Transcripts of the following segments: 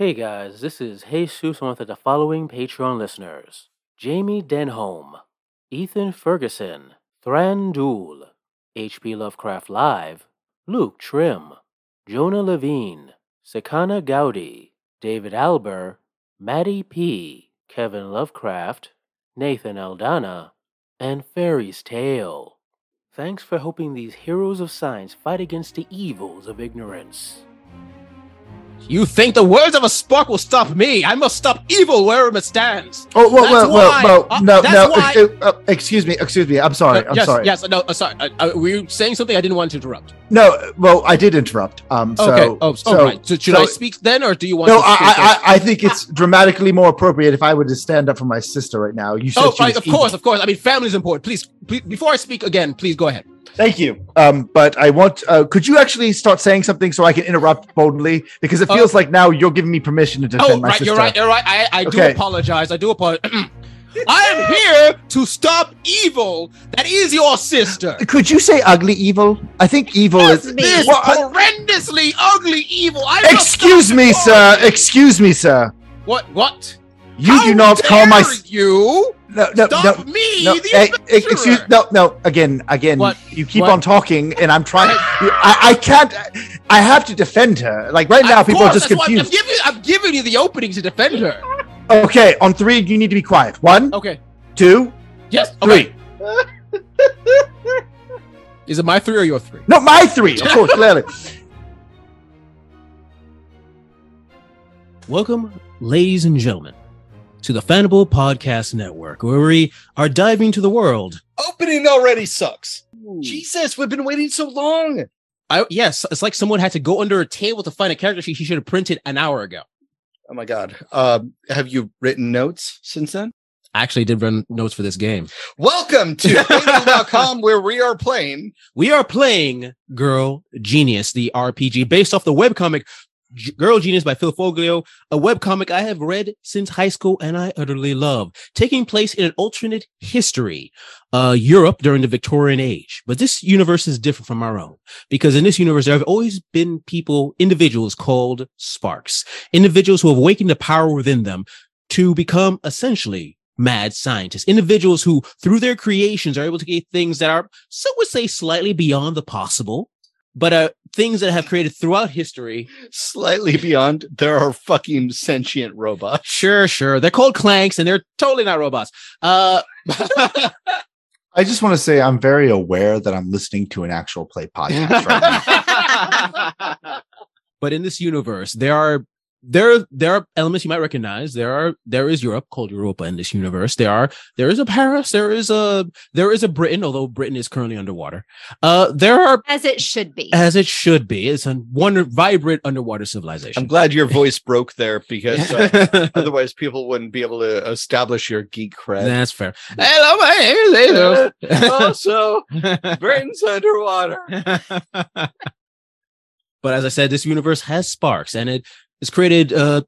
Hey guys, this is Jesus with the following Patreon listeners Jamie Denholm, Ethan Ferguson, Thran Dool, HP Lovecraft Live, Luke Trim, Jonah Levine, Sakana Gowdy, David Alber, Maddie P., Kevin Lovecraft, Nathan Aldana, and Fairy's Tale. Thanks for helping these heroes of science fight against the evils of ignorance. You think the words of a spark will stop me? I must stop evil wherever it stands. Oh, well, That's well, why- well, well, uh, no, that's no. why- uh, uh, excuse me, excuse me. I'm sorry. Uh, I'm yes, sorry. Yes, no, uh, sorry. Uh, uh, were you saying something? I didn't want to interrupt. No, well, I did interrupt. Um, so, okay. Oh, so, oh, right. So should so- I speak then, or do you want? No, to I, I. I I think it's dramatically more appropriate if I were to stand up for my sister right now. You said Oh, right. Of course, of course. I mean, family is important. Please, please, before I speak again, please go ahead. Thank you. Um, but I want. Uh, could you actually start saying something so I can interrupt boldly? Because it Oh. feels like now you're giving me permission to defend Oh, my right. sister. You're right. You're right. I, I do apologize. I do apologize. I am here to stop evil. That is your sister. Could you say ugly evil? I think evil is. This Well, I- horrendously ugly evil. I excuse me, sir. Excuse me, sir. What? What? You How do not call my. you. No, no, Stop no. me, No, hey, hey, excuse no, no. Again, again. What? You keep What? on talking, and I'm trying. I, I can't. I have to defend her. Like right now, Of people are just that's I'm- confused. I'm giving, I'm giving you the opening to defend her. Okay, on three, you need to be quiet. One, Okay. two, Yes. three. Okay. Is it my three or your three? No, my three. Of course, clearly. Welcome, ladies and gentlemen, to the Fanable Podcast Network, where we are diving into the world. Opening already sucks. Jesus, we've been waiting so long. I, yes, it's like someone had to go under a table to find a character sheet he should have printed an hour ago. Oh my god. Um, have you written notes since then? I actually did run notes for this game. Welcome to Fanable.com where we are playing. We are playing Girl Genius, the RPG based off the webcomic Girl Genius by Phil Foglio, a webcomic I have read since high school and I utterly love, taking place in an alternate history, uh, Europe during the Victorian age. But this universe is different from our own because in this universe, there have always been people, individuals called sparks, individuals who have awakened the power within them to become essentially mad scientists, individuals who through their creations are able to create things that are, so would say slightly beyond the possible, but uh, things that have created throughout history. Slightly beyond, there are fucking sentient robots. Sure, sure. They're called clanks and they're totally not robots. Uh, I just want to say I'm very aware that I'm listening to an actual play podcast right now. but in this universe, there are there there are elements you might recognize. There are there is Europe called Europa in this universe. There are there is a Paris. There is a there is a Britain, although Britain is currently underwater. Uh, there are as it should be. as it should be. It's a wonder vibrant underwater civilization. I'm glad your voice broke there because uh, otherwise people wouldn't be able to establish your geek cred. That's fair. Hello, my name is Azo. also, Britain's underwater. but as I said, this universe has sparks, and it has created uh,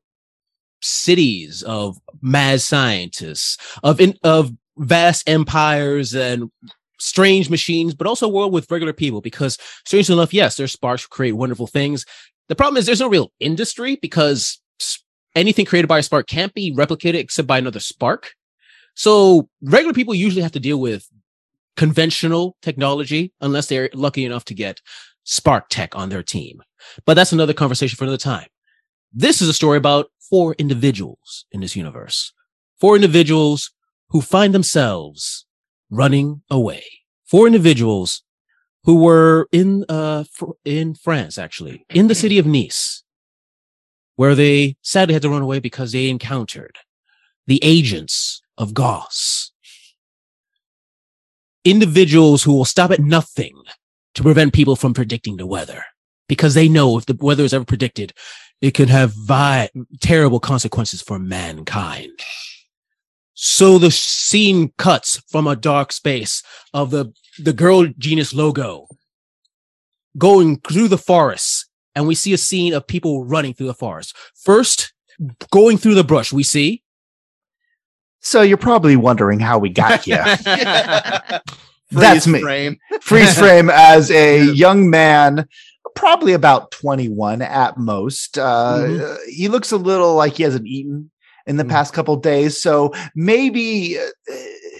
cities of mad scientists, of in, of vast empires and strange machines, but also a world with regular people. Because strangely enough, yes, there's sparks create wonderful things. The problem is there's no real industry because anything created by a spark can't be replicated except by another spark. So regular people usually have to deal with conventional technology unless they're lucky enough to get Spark Tech on their team. But that's another conversation for another time. This is a story about four individuals in this universe. Four individuals who find themselves running away. Four individuals who were in, uh, in France, actually, in the city of Nice, where they sadly had to run away because they encountered the agents of Goss. Individuals who will stop at nothing to prevent people from predicting the weather because they know if the weather is ever predicted, it could have vi- terrible consequences for mankind. So the scene cuts from a dark space of the, the girl genius logo going through the forest and we see a scene of people running through the forest. First, going through the brush, we see So you're probably wondering how we got here. That's me. Frame. Freeze frame as a young man, probably about 21 at most. Uh, Mhm. He looks a little like he hasn't eaten in the Mhm. past couple days. So maybe uh,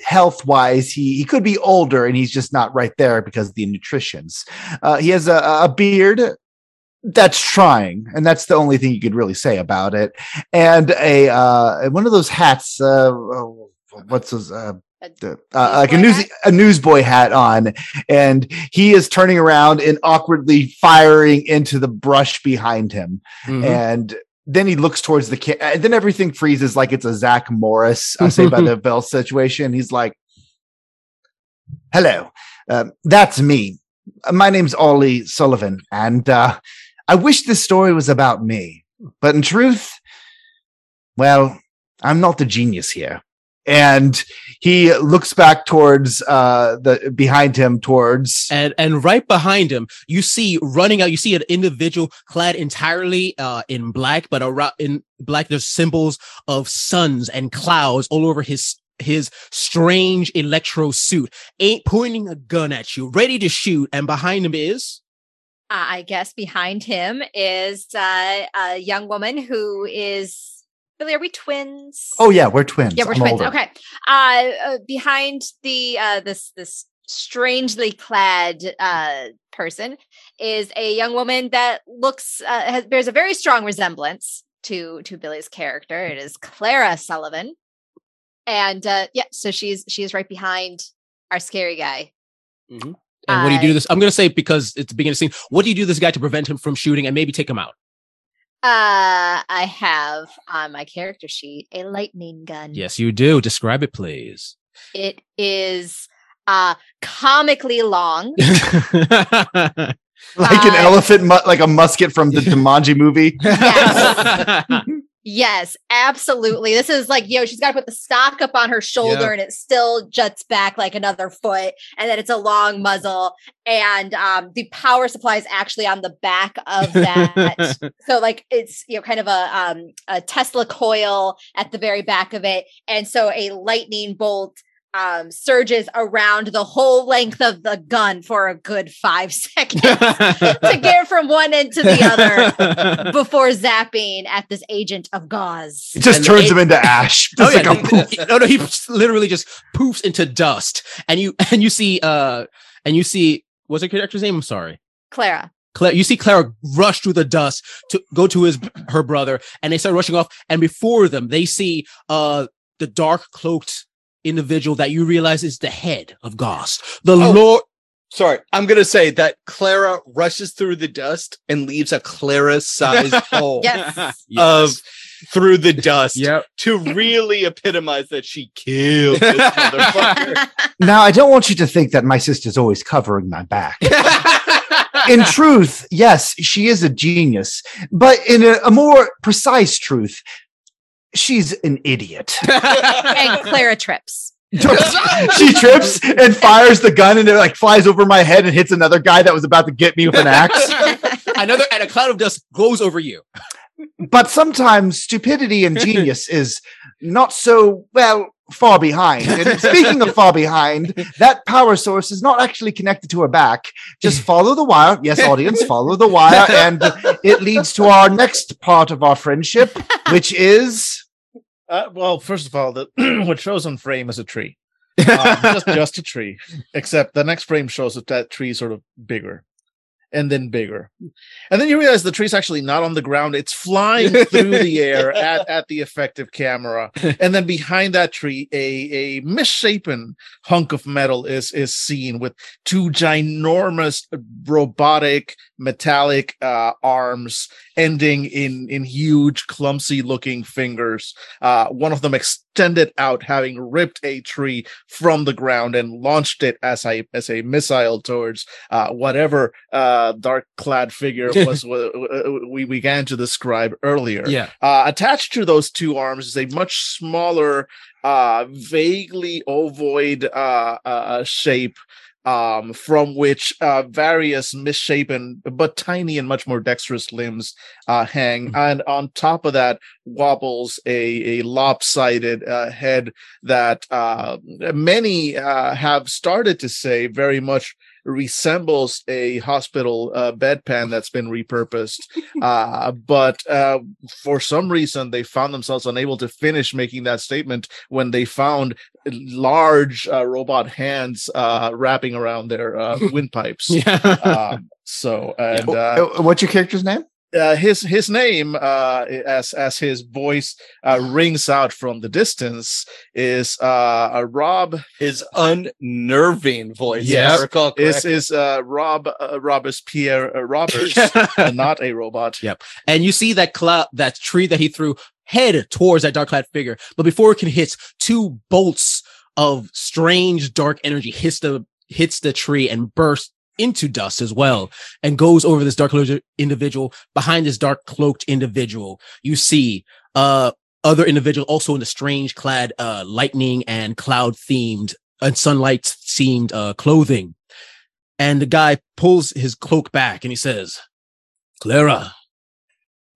health wise, he, he could be older and he's just not right there because of the nutritions. Uh, he has a, a beard that's trying, and that's the only thing you could really say about it. And a uh, one of those hats. Uh, oh, what's his? Uh, the- uh, like a Newsboy news hat? a newsboy hat on, and he is turning around and awkwardly firing into the brush behind him. Mhm. And then he looks towards the kid, and then everything freezes like it's a Zach Morris uh, Saved by the Bell situation. He's like, "Hello, um, that's me. My name's Ollie Sullivan, and uh, I wish this story was about me, but in truth, well, I'm not the genius here." And he looks back towards uh, the behind him towards and and right behind him you see running out you see an individual clad entirely uh in black but around in black there's symbols of suns and clouds all over his his strange electro suit ain't pointing a gun at you ready to shoot and behind him is Uh, I guess behind him is uh, a young woman who is. Billy, are we twins? Oh yeah, we're twins. yeah, we're I'm twins. older. Okay. Uh, uh, behind the uh, this this strangely clad uh, person is a young woman that looks uh, has, bears a very strong resemblance to to Billy's character. It is Clara Sullivan, and uh, yeah, so she's she's right behind our scary guy. Mm-hmm. and what do you do to this i'm gonna say because it's the beginning of the scene what do you do to this guy to prevent him from shooting and maybe take him out Uh, I have on my character sheet a lightning gun. yes you do describe it please It is uh comically long. like an Uh, elephant, mu- like a musket from the Jumanji movie. Yes. Yes, absolutely. This is like, you know, she's got to put the stock up on her shoulder Yeah. and it still juts back like another foot. And then it's a long muzzle. And um, the power supply is actually on the back of that. so like it's you know kind of a um a Tesla coil at the very back of it. And so a lightning bolt um surges around the whole length of the gun for a good five seconds to get from one end to the other before zapping at this agent of Goss. It just And turns it- him into ash. Oh Just yeah, like a poof. no, no, he literally just poofs into dust, and you and you see, uh, and you see, what's her character's name? I'm sorry, Clara. Claire. You see Clara rush through the dust to go to his her brother, and they start rushing off. And before them, they see uh the dark cloaked individual that you realize is the head of Goss, the Oh. Lord. Sorry, I'm gonna say that Clara rushes through the dust and leaves a Clara-sized hole Yes. of through the dust Yep. to really epitomize that she killed this motherfucker. Now, I don't want you to think that my sister's always covering my back. In truth, yes, she is a genius, but in a, a more precise truth, she's an idiot. and Clara trips. she trips and fires the gun, and it like flies over my head and hits another guy that was about to get me with an axe. Another and a cloud of dust goes over you. but sometimes stupidity and genius is not so well far behind. And speaking of far behind, that power source is not actually connected to her back. Just follow the wire. Yes, audience, follow the wire, and it leads to our next part of our friendship, which is Uh, well, first of all, the what shows on frame is a tree, um, just just a tree. Except the next frame shows that that tree is sort of bigger, and then bigger, and then you realize the tree's actually not on the ground; it's flying through the air at at the effective camera, and then behind that tree, a a misshapen hunk of metal is is seen with two ginormous robotic metallic uh, arms ending in in huge clumsy looking fingers uh, one of them extended out, having ripped a tree from the ground and launched it as a as a missile towards uh, whatever uh, dark clad figure was wa- wa- we began to describe earlier. Yeah. Uh, attached to those two arms is a much smaller, uh, vaguely ovoid uh, uh, shape. Um, from which uh, various misshapen but tiny and much more dexterous limbs uh, hang, and on top of that wobbles a, a lopsided uh, head that uh, many uh, have started to say very much resembles a hospital uh, bedpan that's been repurposed. Uh, but uh, for some reason, they found themselves unable to finish making that statement when they found large uh, robot hands uh, wrapping around their uh, windpipes. Yeah. Um, so, and What's your character's name? Uh, his his name, uh, as as his voice uh, rings out from the distance, is uh, a Rob. His unnerving voice. Yeah. if I recall Is is uh, Rob uh, Robespierre uh, Roberts, not a robot. Yep. and you see that cloud, that tree that he threw head towards that dark clad figure. But before it can hit, two bolts of strange dark energy hits the hits the tree and bursts into dust as well, and goes over this dark cloaked individual. Behind this dark cloaked individual, you see uh other individual also in the strange clad uh lightning and cloud themed and sunlight themed uh clothing. And the guy pulls his cloak back and he says, Clara,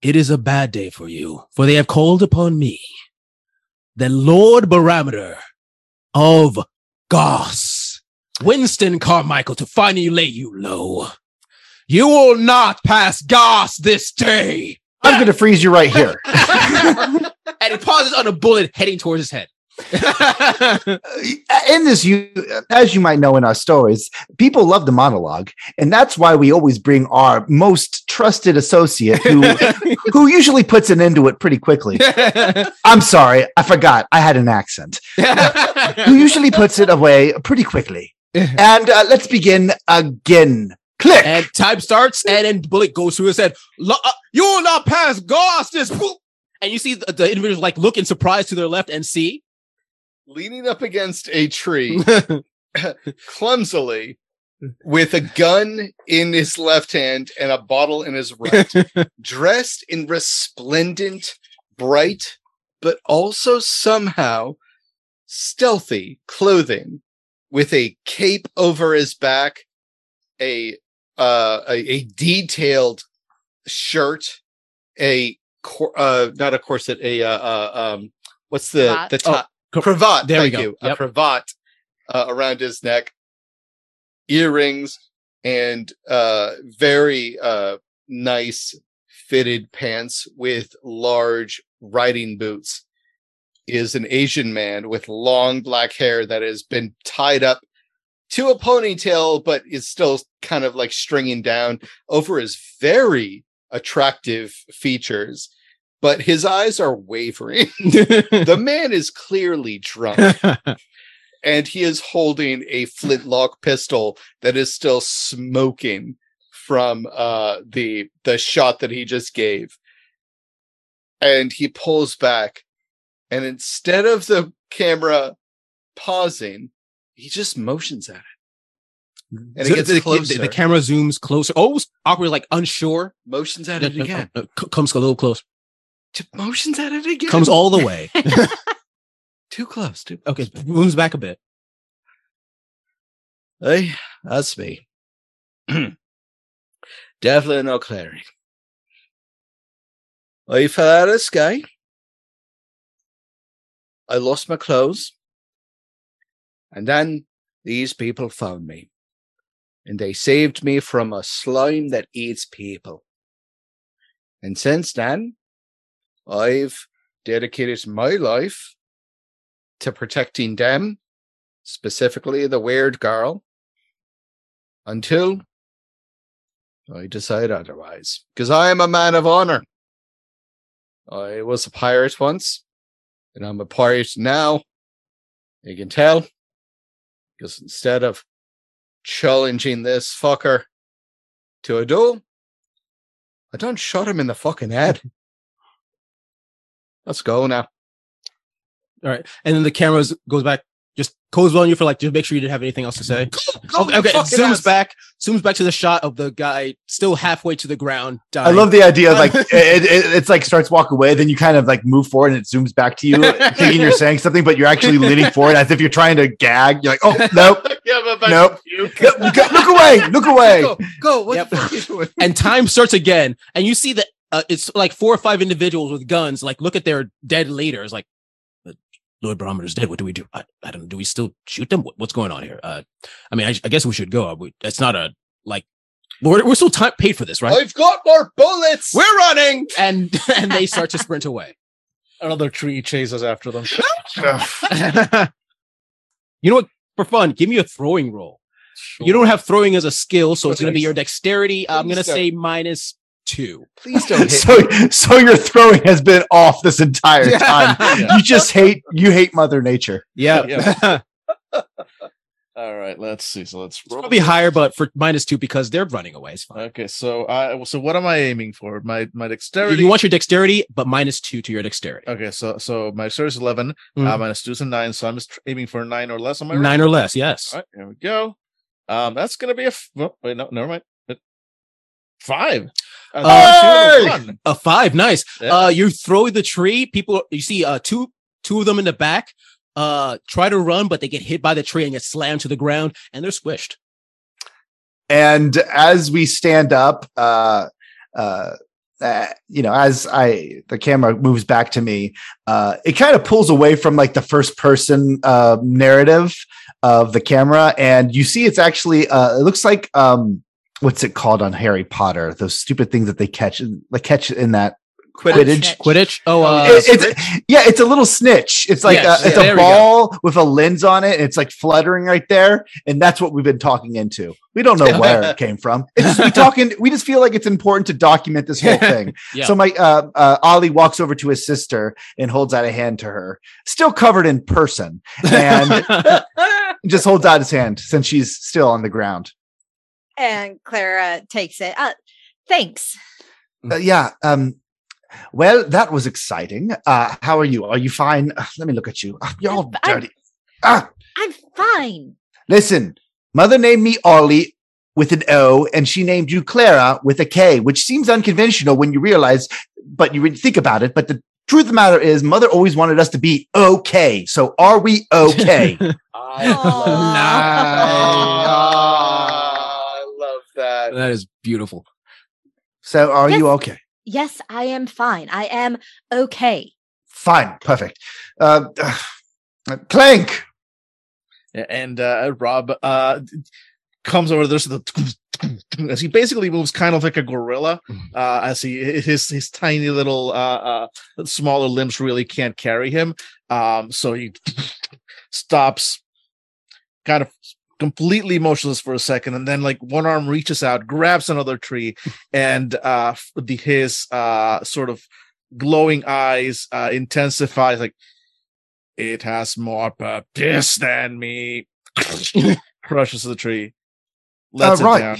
it is a bad day for you, for they have called upon me, the Lord Barometer of Goss, Winston Carmichael, to finally lay you low. You will not pass Goss this day. I'm going to freeze you right here. and he pauses on a bullet heading towards his head. in this you as you might know in our stories people love the monologue and that's why we always bring our most trusted associate who who usually puts an end to it pretty quickly i'm sorry i forgot i had an accent who usually puts it away pretty quickly and uh, let's begin again click and time starts, and then bullet goes through his head. Lo- uh, you will not pass Goss this. boop." And you see the, the individuals like look in surprise to their left and see. leaning up against a tree clumsily with a gun in his left hand and a bottle in his right, dressed in resplendent, bright, but also somehow stealthy clothing with a cape over his back, a uh a, a detailed shirt, a cor- uh not a corset, a uh, uh um what's the Cravat. the top co- cravat. there we go. you. A cravat uh, around his neck, earrings, and uh, very uh, nice fitted pants with large riding boots. Is an Asian man with long black hair that has been tied up to a ponytail, but is still kind of like stringing down over his very attractive features. But his eyes are wavering the man is clearly drunk and he is holding a flintlock pistol that is still smoking from uh the the shot that he just gave and he pulls back and instead of the camera pausing he just motions at it and it gets the, the- closer. the camera zooms closer, oh, almost awkward, like unsure. motions at it again comes a little close. Motions at it again Comes all the way. too close too okay, moves back a bit. Hey, that's me. Definitely no. I fell out of the sky. I lost my clothes. And then these people found me. And they saved me from a slime that eats people. And since then, I've dedicated my life to protecting them, specifically the weird girl, until I decide otherwise. Because I am a man of honor. I was a pirate once, and I'm a pirate now. You can tell. Because instead of challenging this fucker to a duel, I don't shot him in the fucking head. Let's go now. All right, and then the camera goes back, just goes on you for like, just make sure you didn't have anything else to say. Okay, okay. it zooms back, zooms back to the shot of the guy still halfway to the ground. I love the idea of like it, it, it's like starts walk away, then you kind of like move forward and it zooms back to you, thinking you're saying something, but you're actually leaning forward as if you're trying to gag. You're like, oh nope, yeah, Nope. to you. Go- go- look away, look away. Go, go. What Yep. the fuck are you doing? and time starts again, and you see that uh, it's like four or five individuals with guns. Like, look at their dead leaders. Like, Lord Barometer's dead. What do we do? I, I don't know. Do we still shoot them? What, what's going on here? Uh, I mean, I, I guess we should go. We, it's not a like we're we're still ti paid for this, right? I've got more bullets. we're running, and and they start to sprint away. Another tree chases after them. you know what? For fun, give me a throwing roll. You don't have throwing as a skill, so it's going to be your dexterity. I'm going to say minus two. Please don't hit so so your throwing has been off this entire time. Yeah. You just hate you hate Mother Nature. Yeah, Yeah. All right, let's see. So let's roll. probably higher, but for minus two because they're running away. It's fine. Okay, so I so what am I aiming for? My my dexterity. You want your dexterity, but minus two to your dexterity. Okay, so so my dexterity is eleven. Mhm. Uh, minus two is a nine, so I'm just aiming for nine or less on my roll. Nine or less, yes. All right, here we go. Um, that's gonna be a f- oh, wait, no, never mind. Five. Uh, Hey! a. A five, nice. Yeah. Uh, you throw the tree. People, you see, uh, two two of them in the back. Uh, try to run, but they get hit by the tree and get slammed to the ground, and they're squished. And as we stand up, uh, uh, uh, you know, as I the camera moves back to me, uh, it kind of pulls away from like the first person uh, narrative of the camera, and you see it's actually uh, it looks like um, what's it called on Harry Potter? Those stupid things that they catch, like catch in that Quidditch. Quidditch. Oh, uh, It- it's yeah, it's a little snitch. It's like Yes, a, it's yeah, a there we go. ball with a lens on it. And it's like fluttering right there, and that's what we've been talking into. We don't know where it came from. It's just, we talking. We just feel like it's important to document this whole thing. Yeah. So my uh, uh, Ollie walks over to his sister and holds out a hand to her, still covered in person, and just holds out his hand since she's still on the ground. And Clara takes it. Uh, thanks. Uh, yeah. Um. Well, that was exciting. Uh, how are you? Are you fine? Uh, let me look at you. Uh, You're all I'm- dirty. Ah. I'm fine. Listen, mother named me Ollie with an O, and she named you Clara with a K, which seems unconventional when you realize, but you think about it. But the truth of the matter is, mother always wanted us to be okay. So are we okay? I love that. that is beautiful. so are you okay? Yes, I am fine. I am okay. Fine, perfect. Uh, uh, Clank. Yeah, and uh, Rob uh, comes over. There's the as he basically moves kind of like a gorilla. Uh, as he his his tiny little uh, uh, smaller limbs really can't carry him. Um, so he stops, kind of completely motionless for a second, and then like one arm reaches out, grabs another tree, and uh, the his uh sort of glowing eyes uh intensifies like it has more purpose than me. Crushes the tree. Lets Uh, right. it down.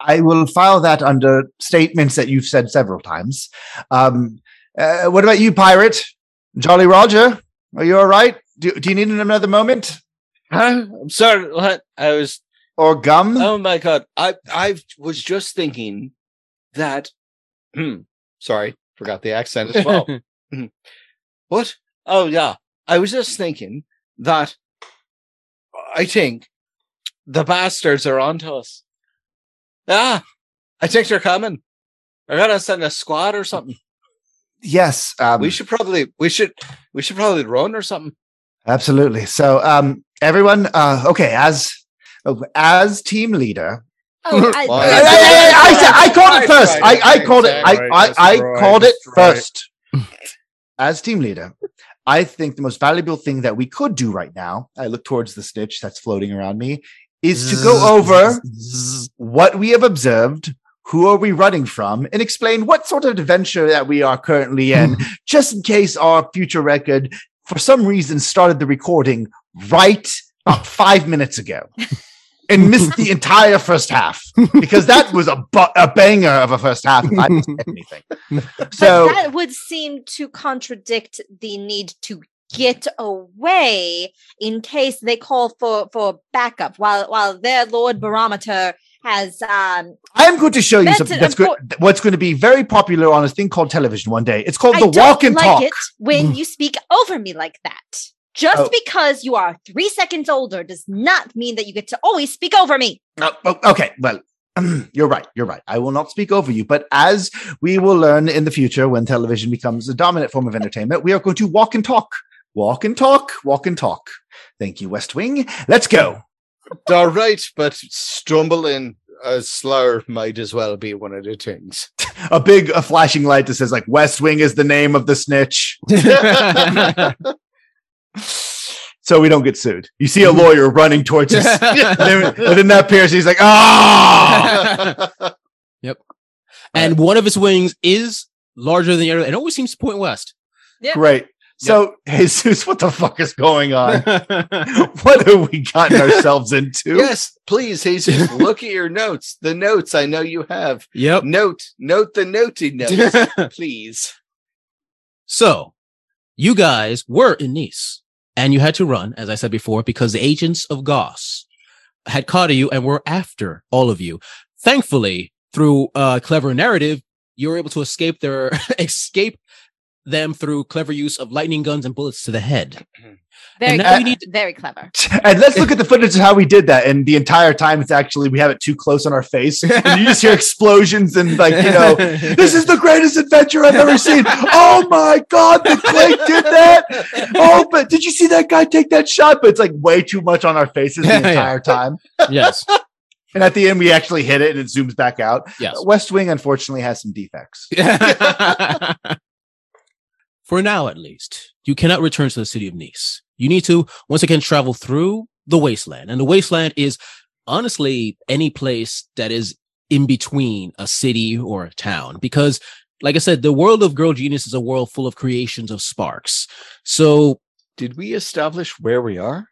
I will file that under statements that you've said several times. Um, uh, what about you, pirate? Jolly Roger? Are you all right? Do, do you need another moment? Huh? I'm sorry. What? I was. Or gum? Oh my god! I I was just thinking that. Sorry, forgot the accent as well. What? Oh yeah. I was just thinking that. I think the bastards are onto us. Ah, I think they're coming. They're gonna send a squad or something. yes. Um, we should probably. We should. We should probably run or something. Absolutely. So, um, everyone, uh, okay, as as team leader, Oh, I, Why? I, I- I- I I called it first. I, I called it. I, I, I called it first. As team leader, I think the most valuable thing that we could do right now, I look towards the snitch that's floating around me, is to go over what we have observed, who are we running from, and explain what sort of adventure that we are currently in, just in case our future record, for some reason, started the recording right about five minutes ago. And missed the entire first half because that was a, bu- a banger of a first half. If I missed anything, so but that would seem to contradict the need to get away in case they call for for backup while while their lord barometer has um I'm going to show you something that's good. What's going to be very popular on a thing called television one day. It's called I the don't walk and like talk. it when you speak over me like that just Oh. because you are three seconds older does not mean that you get to always speak over me Oh, oh, okay, well, you're right. You're right. I will not speak over you, but as we will learn in the future when television becomes a dominant form of entertainment, we are going to walk and talk. Walk and talk, walk and talk. Thank you, West Wing. Let's go. All right, but stumbling a slur might as well be one of the things. A big a flashing light that says like West Wing is the name of the snitch. so we don't get sued. You see a lawyer running towards us. and, then, that appears, he's like, ah! Yep. And one of its wings is larger than the other and always seems to point west. Yeah. Great. So, Jesus, what the fuck is going on? what have we gotten ourselves into? yes, please, Jesus, look at your notes. The notes I know you have. yep. Note, note the notey notes, please. So, you guys were in Nice and you had to run, as I said before, because the agents of Goss had caught you and were after all of you. Thankfully, through uh, clever narrative, you were able to escape their escape them through clever use of lightning guns and bullets to the head. Very, now clever. we need- very clever. And let's look at the footage of how we did that. And the entire time, it's actually, we have it too close on our face. And you just hear explosions and, like, you know, this is the greatest adventure I've ever seen. Oh my God, the Clay did that. Oh, but did you see that guy take that shot? But it's like way too much on our faces the Yeah, yeah. entire time. yes. And at the end, we actually hit it and it zooms back out. Yes. West Wing, unfortunately, has some defects. For now, at least, you cannot return to the city of Nice. You need to once again travel through the wasteland. And the wasteland is honestly any place that is in between a city or a town. Because, like I said, the world of Girl Genius is a world full of creations of sparks. So Did we establish where we are?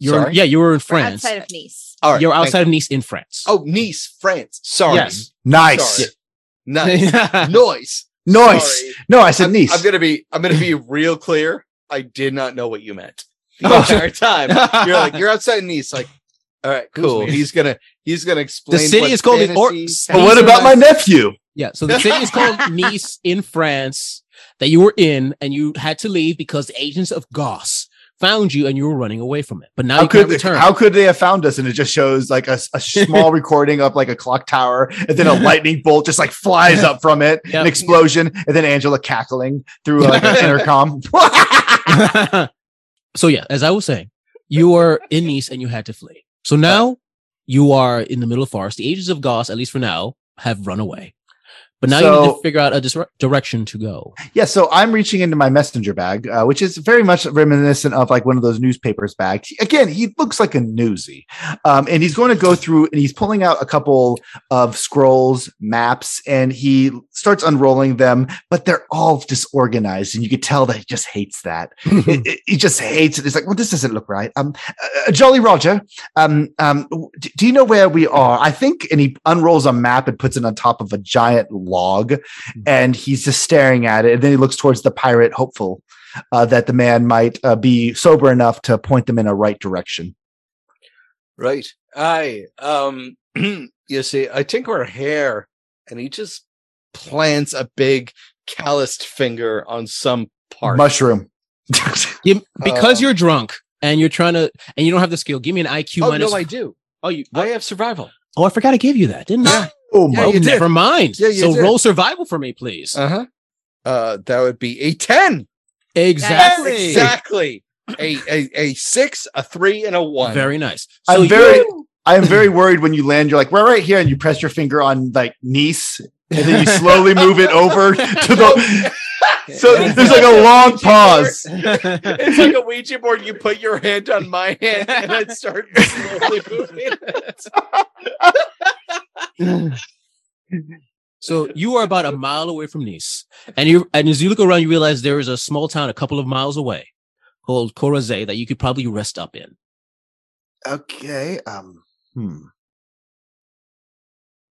you're, Sorry? yeah, you were in We're France. outside of Nice. All right, you're thank outside of Nice in France. Oh, Nice, France. Sorry. Yes. Nice. Sorry. Nice. Noise. Nice. Sorry. No, I said I'm, Nice. I'm gonna be I'm gonna be real clear. I did not know what you meant the Oh. entire time. You're like you're outside Nice, like all right, cool. He's gonna he's gonna explain. The city is called the Or- but what about my nephew? Yeah. So the city is called Nice in France that you were in and you had to leave because the agents of Goss found you and you were running away from it. But now How you can't could return. how could they have found us? And it just shows like a, a small recording of like a clock tower, and then a lightning bolt just like flies up from it, Yep. an explosion, and then Angela cackling through like an intercom. so yeah, as I was saying, you were in Nice and you had to flee. So now you are in the middle of forest. The agents of Goss, at least for now, have run away. But now you need to figure out a dis- direction to go. Yeah, so I'm reaching into my messenger bag, uh, which is very much reminiscent of like one of those newspapers bags. Again, he looks like a newsie, um, and he's going to go through and he's pulling out a couple of scrolls, maps, and he starts unrolling them, but they're all disorganized, and you could tell that he just hates that. It- it- he just hates it. He's like, "Well, this doesn't look right." Um, uh, Jolly Roger, um, um, d- do you know where we are? I think, and he unrolls a map and puts it on top of a giant log, and he's just staring at it. And then he looks towards the pirate, hopeful uh, that the man might uh, be sober enough to point them in a right direction. Right. I um you see, I think we're here and he just plants a big calloused finger on some part. Mushroom. Give- because Uh, you're drunk and you're trying to, and you don't have the skill. Give me an IQ oh minus. no, I do. oh, you. I have survival. Oh, I forgot I gave you that, didn't I? Oh Yeah, oh, never mind. Yeah, you so did. roll survival for me, please. Uh-huh. Uh that would be a 10. exactly. Exactly. A, a a six, a three, and a one. Very nice. I'm you- very, I am very worried when you land. You're like, we're right here, and you press your finger on like Nice, and then you slowly move it over to the. So there's like a long pause. it's like a Ouija board. You put your hand on my hand and I start slowly moving it. So you are about a mile away from Nice, and you and as you look around, you realize there is a small town a couple of miles away called Corazé that you could probably rest up in. Okay. Um. Hmm.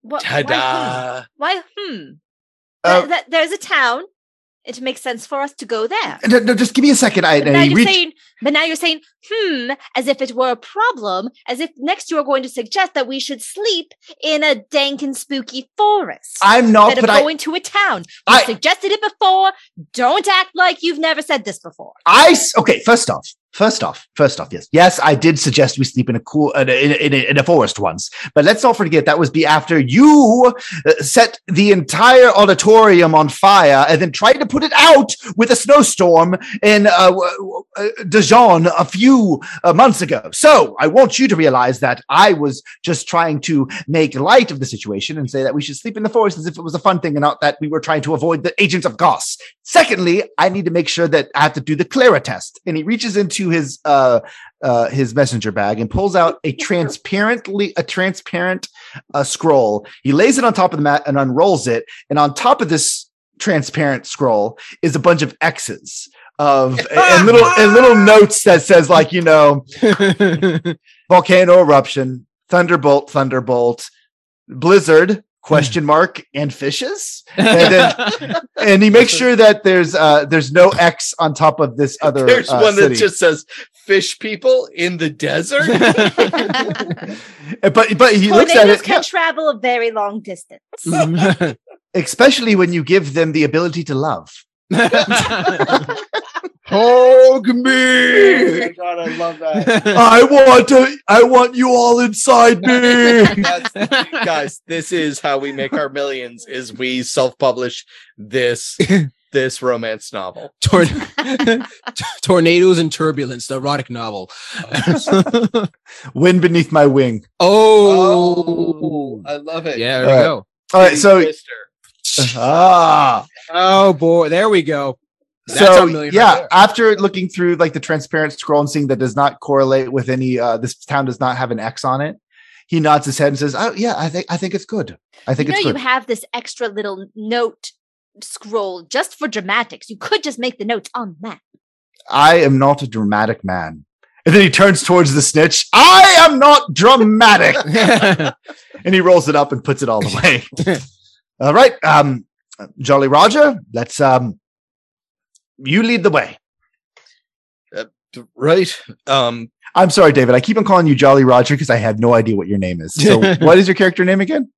What, why, hmm? Ta-da! Why? Hmm. Uh, Th- th- there's a town. It makes sense for us to go there. No, no, just give me a second. I, But now he you're reached- saying, but now you're saying, hmm, as if it were a problem, as if next you are going to suggest that we should sleep in a dank and spooky forest I'm not, instead but of I, going to a town. You I- suggested it before. Don't act like you've never said this before. I okay. First off, First off, first off, yes, yes, I did suggest we sleep in a cool in a, in in a forest once, but let's not forget that was be after you uh, set the entire auditorium on fire and then tried to put it out with a snowstorm in uh, uh, Dijon a few uh, months ago. So I want you to realize that I was just trying to make light of the situation and say that we should sleep in the forest as if it was a fun thing and not that we were trying to avoid the agents of Goss. Secondly, I need to make sure that I have to do the Clara test. And he reaches into his uh, uh, his messenger bag and pulls out a transparently a transparent uh, scroll. He lays it on top of the mat and unrolls it. And on top of this transparent scroll is a bunch of X's of and little and little notes that says like you know volcano eruption, thunderbolt, thunderbolt, blizzard, question mark, and fishes. And then and he makes sure that there's uh there's no X on top of this other There's uh, one that city. just says fish people in the desert. but but he looks at Tornadoes it can travel a very long distance. especially when you give them the ability to love. Hug Oh me. my god, I love that. I want to I want you all inside me. That's, guys, this is how we make our millions is we self-publish this this romance novel. Tor- Tornadoes and Turbulence, the erotic novel. Wind beneath my wing. oh, I love it. yeah, there we Alright. go. All right, so Twister. ah Oh boy, there we go. That's so million right yeah there. after looking through like the transparent scroll and seeing that does not correlate with any uh this town does not have an x on it he nods his head and says oh yeah i think i think it's good i think you know it's you have this extra little note scroll just for dramatics. You could just make the notes on that. i am not a dramatic man and then he turns towards the snitch i am not dramatic and he rolls it up and puts it all away all right um jolly roger let's um you lead the way Right. Um i'm sorry david i keep on calling you jolly roger because i have no idea what your name is so what is your character name again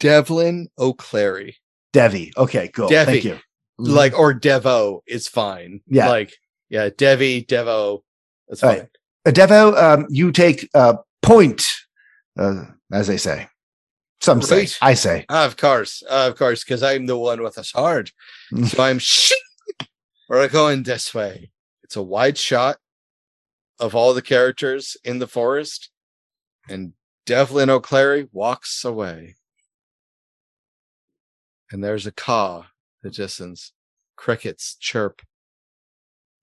Devlin O'Clary. Devi. Okay, cool. Devi. Thank you. Like or Devo is fine. Yeah. Like yeah, Devi, Devo. That's All fine. right. Uh, Devo, um, you take uh, point, uh, as they say. Some say. I say. Ah, of course. Uh, of course, because I'm the one with a sword. so I'm shit. We're going this way. It's a wide shot of all the characters in the forest, and Devlin O'Clary walks away. And there's a caw, the distance. Crickets chirp.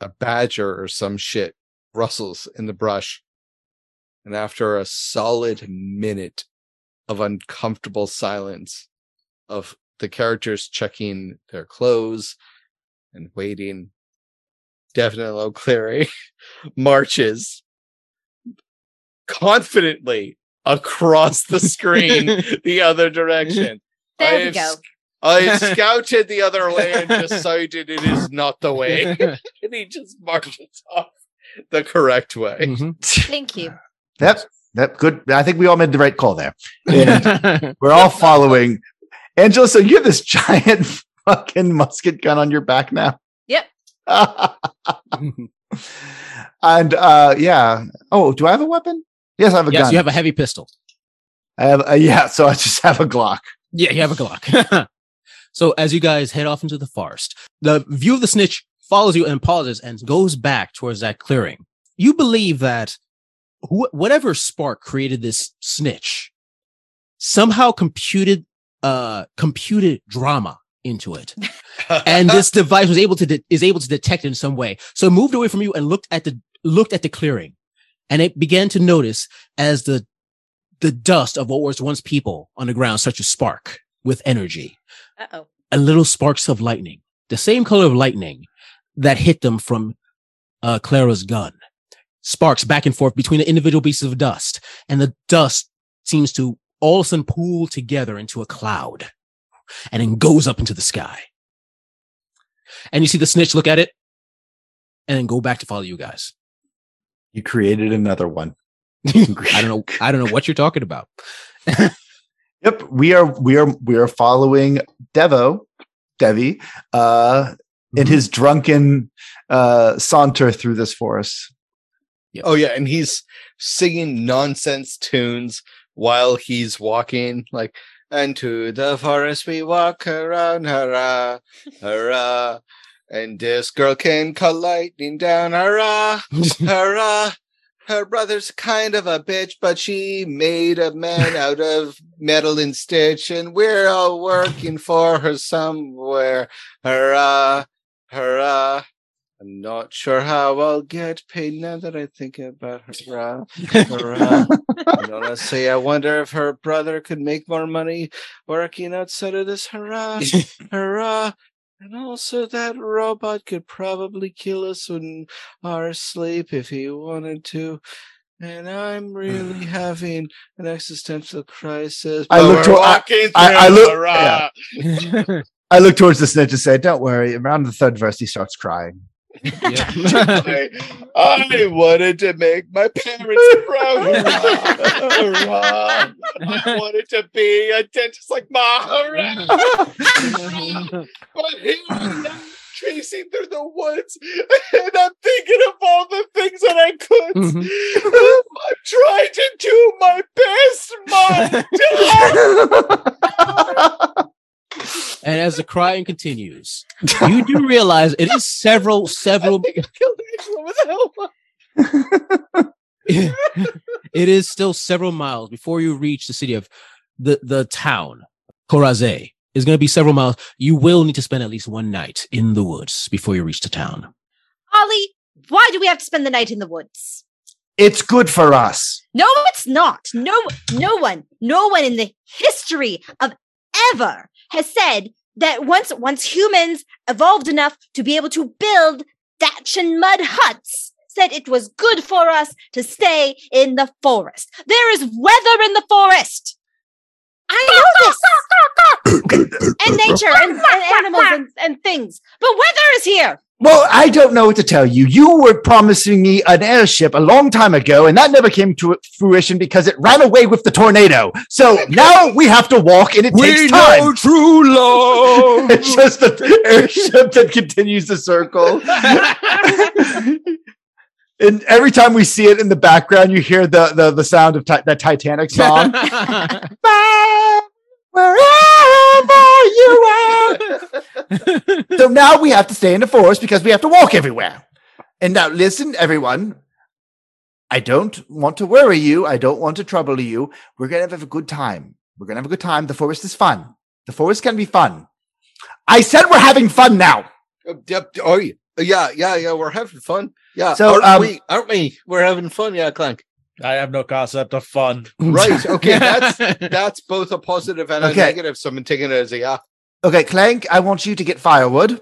A badger or some shit rustles in the brush. And after a solid minute of uncomfortable silence, of the characters checking their clothes and waiting, Devlin O'Cleary marches confidently across the screen the other direction. There I we go. sc- I have scouted the other way and decided it is not the way. and he just marches off the correct way. Mhm. Thank you. Yep. Yep. Good. I think we all made the right call there. And we're all following. Angela, so you have this giant fucking musket gun on your back now. Yep. and uh yeah. Oh, do I have a weapon? Yes, I have a yes, gun. you have a heavy pistol. I have uh, yeah, so I just have a Glock. Yeah, you have a Glock. so as you guys head off into the forest, the view of the snitch follows you and pauses and goes back towards that clearing. You believe that wh- whatever spark created this snitch somehow computed uh computed drama into it. And this device was able to de- is able to detect it in some way. So it moved away from you and looked at the looked at the clearing. And it began to notice as the the dust of what was once people on the ground such a spark with energy. Uh oh. and little sparks of lightning the same color of lightning that hit them from uh, clara's gun sparks back and forth between the individual pieces of dust. And the dust seems to all of a sudden pool together into a cloud and then goes up into the sky and you see the snitch look at it and then go back to follow you guys You created another one. I don't know. I don't know what you're talking about. Yep, we are we are we are following Devo, Devi, uh, in his drunken uh, saunter through this forest. Oh yeah, and he's singing nonsense tunes while he's walking, like and to the forest we walk around, hurrah, hurrah. And this girl can call lightning down, hurrah, hurrah. Her brother's kind of a bitch, but she made a man out of metal and stitch, and we're all working for her somewhere. Hurrah, hurrah. I'm not sure how I'll get paid now that I think about her. hurrah, hurrah. and honestly, I wonder if her brother could make more money working outside of this hurrah, hurrah. And also, that robot could probably kill us in our sleep if he wanted to. And I'm really having an existential crisis. I look to- I- I- I look- hurrah. I look towards the snitch and say, "Don't worry." Around the third verse, he starts crying. I, I wanted to make my parents proud. I wanted to be a dentist like Mahara. but here I am chasing through the woods and I'm thinking of all the things that I could. Mm-hmm. I'm trying to do my best, Mom. and as the crying continues, you do realize it is several, I several. think I killed Angela with help. it is still several miles before you reach the city of the the town. Coraze It's going to be several miles. You will need to spend at least one night in the woods before you reach the town. Ollie, why do we have to spend the night in the woods? It's good for us. No, it's not. No, no one, no one in the history of ever has said that once once humans evolved enough to be able to build thatch and mud huts, said it was good for us to stay in the forest. There is weather in the forest. I know this. and nature and, and animals and, and things. But weather is here. Well, I don't know what to tell you. You were promising me an airship a long time ago, and that never came to fruition because it ran away with the tornado. So now we have to walk, and it takes time. Know true love. It's just an airship that continues to circle. and every time we see it in the background, you hear the the, the sound of ti- that Titanic song. Wherever you are. so now we have to stay in the forest because we have to walk everywhere. And now listen, everyone. I don't want to worry you. I don't want to trouble you. We're gonna have a good time. We're gonna have a good time. The forest is fun. The forest can be fun. I said we're having fun now. Oh, yep. Yeah, yeah, yeah, yeah. We're having fun. Yeah. So, aren't um, we? Aren't we? We're having fun. Yeah, Clank. I have no concept of fun. Right. Okay. That's that's both a positive and a Okay. negative. So I'm taking it as a yeah. Okay, Clank, I want you to get firewood.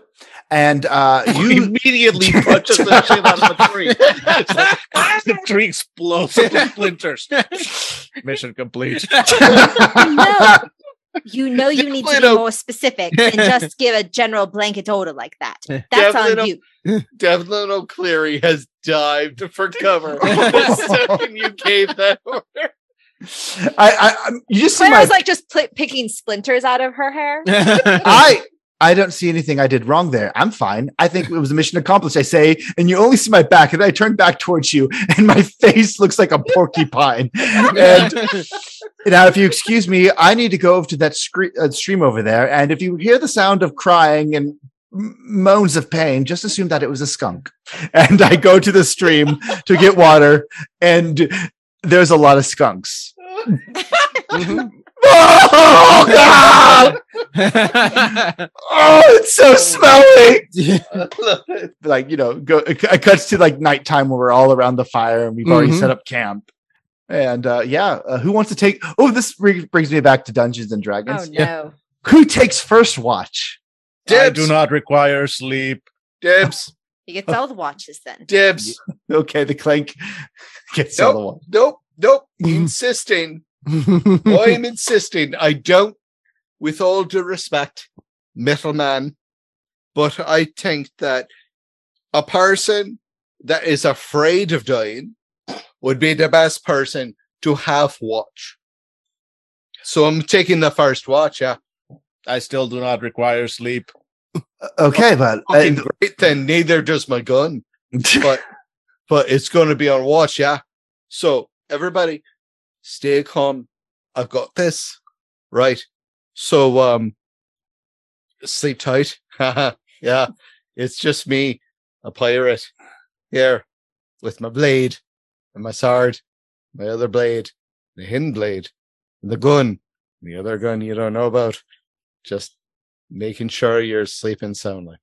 And uh You you immediately punches the shit out of the tree. It's like, the tree explodes into splinters. Mission complete. No. You know you need to Definitely be don't- more specific and just give a general blanket order like that. That's Definitely on don't- you. Devlin O'Cleary has dived for cover the second you gave that order. I, I you just see my like just pl- picking splinters out of her hair. I I don't see anything I did wrong there. I'm fine. I think it was a mission accomplished. I say, and you only see my back, and I turn back towards you, and my face looks like a porcupine. And now, if you excuse me, I need to go over to that scre- uh, stream over there, and if you hear the sound of crying and m- moans of pain, just assume that it was a skunk. And I go to the stream to get water, and there's a lot of skunks. Oh God! Oh, it's so smelly. like you know, go. It cuts to like nighttime where we're all around the fire and we've already Mhm. set up camp. And uh, yeah, uh, who wants to take? Oh, this bring- brings me back to Dungeons and Oh Dragons. no. Who takes first watch? I do not require sleep. Dibs. You get all the watches then. Dibs. Okay, the clank gets Nope. all the one. Nope. Nope. insisting. I'm insisting. I don't, with all due respect, metal man, but I think that a person that is afraid of dying would be the best person to have watch. So I'm taking the first watch. Yeah. I still do not require sleep. Okay, but uh, great. Then neither does my gun. But but it's going to be on watch. Yeah. So everybody stay calm. I've got this. Right. So, um, sleep tight. yeah. It's just me, a pirate here with my blade and my sword, my other blade, the hind blade, and the gun, the other gun you don't know about. Just making sure you're sleeping soundly.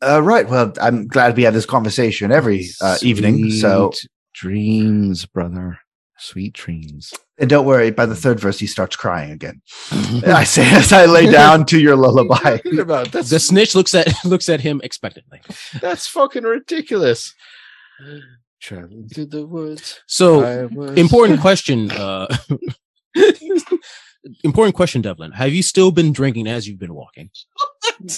Uh, right. Well, I'm glad we have this conversation every uh, evening. So, dreams, brother. Sweet dreams. and don't worry. By the third verse, he starts crying again. I say as I lay down to your lullaby. Talking about that's The snitch looks at looks at him expectantly. that's fucking ridiculous. Traveling through the woods. So was- important question. Uh, important question, Devlin. Have you still been drinking as you've been walking?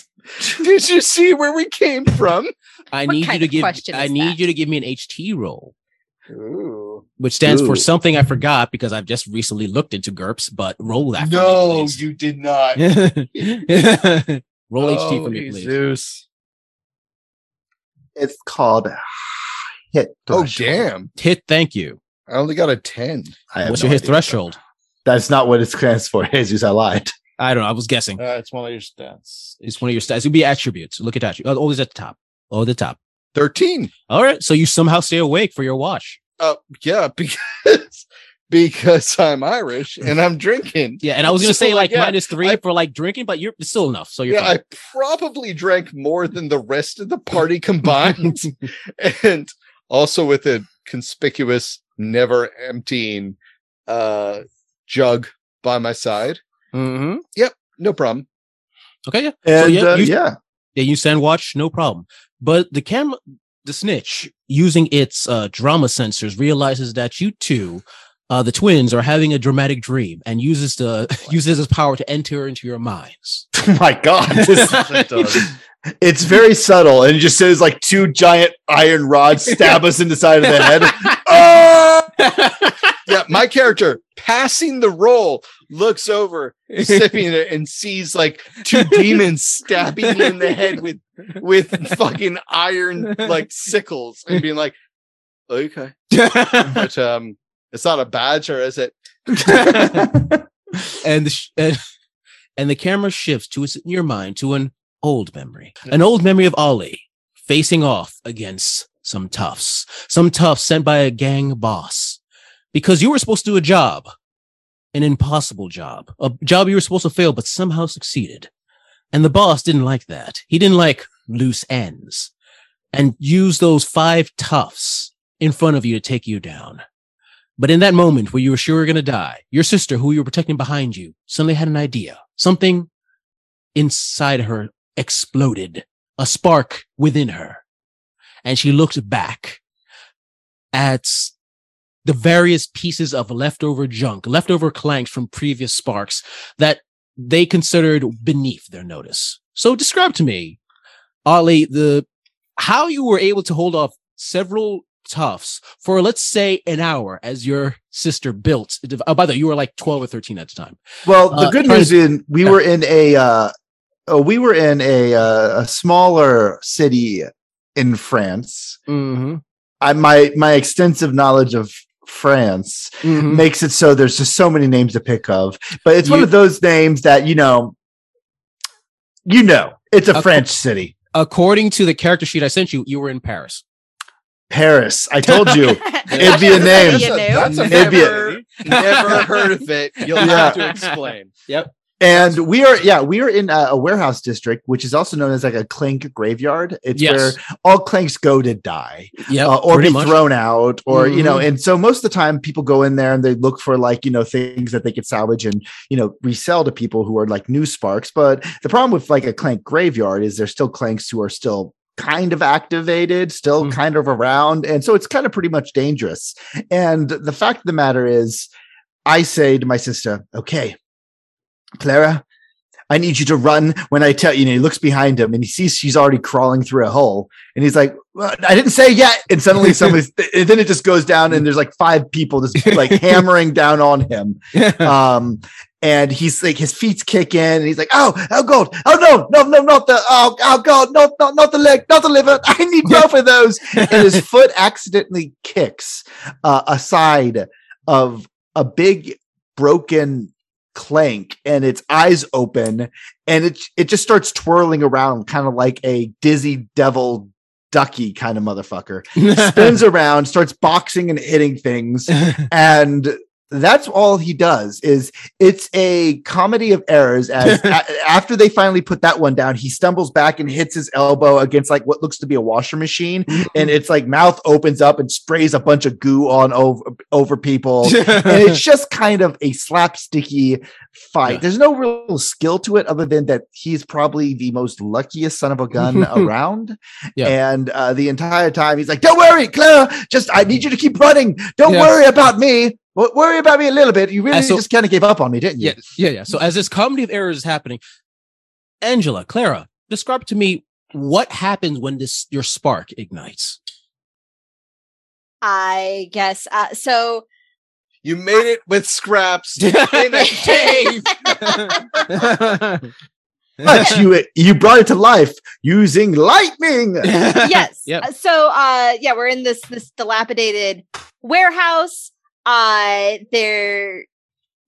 Did you see where we came from? I What need you kind to of give. question I is need that? you to give me an HT roll, Ooh. which stands Ooh. for something I forgot because I've just recently looked into GURPS. But roll that. for me, No, please. you did not. roll HT Oh, for me, please. Jesus. It's called hit. Oh, threshold. damn. Hit. Thank you. I only got a 10. I have What's no your hit idea. threshold? That's not what it stands for. Jesus, I lied. I don't know. I was guessing. Uh, it's one of your stats. It's one of your stats. It would be attributes. Look at that. Oh, always at the top. Oh, the top. 13. All right. So you somehow stay awake for your watch. Uh, yeah, because because I'm Irish and I'm drinking. Yeah, and I was gonna So, say like yeah, minus three I- for like drinking, but you're still enough. So you're Yeah, fine. I probably drank more than the rest of the party combined, and also with a conspicuous, never emptying uh jug by my side. Mhm. Yep, no problem. Okay, yeah. And yeah, uh, you- yeah, Yeah, you send watch, no problem. But the camera, the snitch, using its uh, drama sensors, realizes that you two, uh, the twins, are having a dramatic dream and uses the uses his power to enter into your minds. oh my God, this- it's very subtle, and it just says like two giant iron rods stab us in the side of the head. Oh! Yeah, my character passing the roll looks over, sipping it, and sees like two demons stabbing me in the head with with fucking iron like sickles and being like, okay. But um it's not a badger, is it? and the sh- and, and the camera shifts to its, in your mind to an old memory, an old memory of Ollie facing off against some toughs, some toughs sent by a gang boss, because you were supposed to do a job, an impossible job, a job you were supposed to fail but somehow succeeded, and the boss didn't like that. He didn't like loose ends, and used those five toughs in front of you to take you down. But in that moment where you were sure you were going to die, your sister, who you were protecting behind you, suddenly had an idea. Something inside her exploded, a spark within her. And she looked back at the various pieces of leftover junk, leftover clanks from previous sparks that they considered beneath their notice. So describe to me, Ollie, the how you were able to hold off several toughs for let's say an hour as your sister built. Oh, by the way, you were like 12 or 13 at the time. Well, the Uh, good news in we were in a uh, uh, we were in a uh, a smaller city in France. Mm-hmm. I my my extensive knowledge of France Mm-hmm. makes it so there's just so many names to pick of, but it's one of those names that you know, you know, it's a Of French city, According to the character sheet I sent you, you were in Paris. Paris. I told you. It'd be a name. You knew. That's a It'd a- memory. Never heard of it. You'll have to explain. And we are, yeah, we are in a, a warehouse district, which is also known as like a clink graveyard. It's Yes. where all clanks go to die. Yeah, uh, or be thrown out or you know and so most of the time people go in there and they look for like you know things that they could salvage and you know resell to people who are like new sparks but the problem with like a clank graveyard is there's still clanks who are still kind of activated still Mm. kind of around and so it's kind of pretty much dangerous and the fact of the matter is i say to my sister okay clara I need you to run when I tell you. And he looks behind him and he sees she's already crawling through a hole. And he's like, well, I didn't say yet. And suddenly somebody's, and then it just goes down and there's like five people just like hammering down on him. Um, and he's like his feet kick in, and he's like, "Oh, oh god, oh no, no, no, not the, oh, oh god, not, not, not the leg, not the liver. I need both of those." and his foot accidentally kicks uh, aside of a big broken clank, and its eyes open, and it it just starts twirling around, kind of like a dizzy devil ducky kind of motherfucker. Spins around, starts boxing and hitting things, and that's all he does is it's a comedy of errors as a- after they finally put that one down he stumbles back and hits his elbow against like what looks to be a washer machine. And it's like mouth opens up and sprays a bunch of goo on over over people. And it's just kind of a slapsticky fight. Yeah. there's no real skill to it other than that he's probably the most luckiest son of a gun around. Yeah. and uh, the entire time he's like don't worry claire. Just i need you to keep running. Don't Yeah. worry about me W- worry about me a little bit you really so- just kind of gave up on me didn't you yeah, yeah, yeah. So as this comedy of errors is happening, Angela, Clara, describe to me what happens when this your spark ignites. I guess. Uh, so You made it with scraps in a cave. but you you brought it to life using lightning yes. Yep. So uh yeah, we're in this this dilapidated warehouse. Uh they're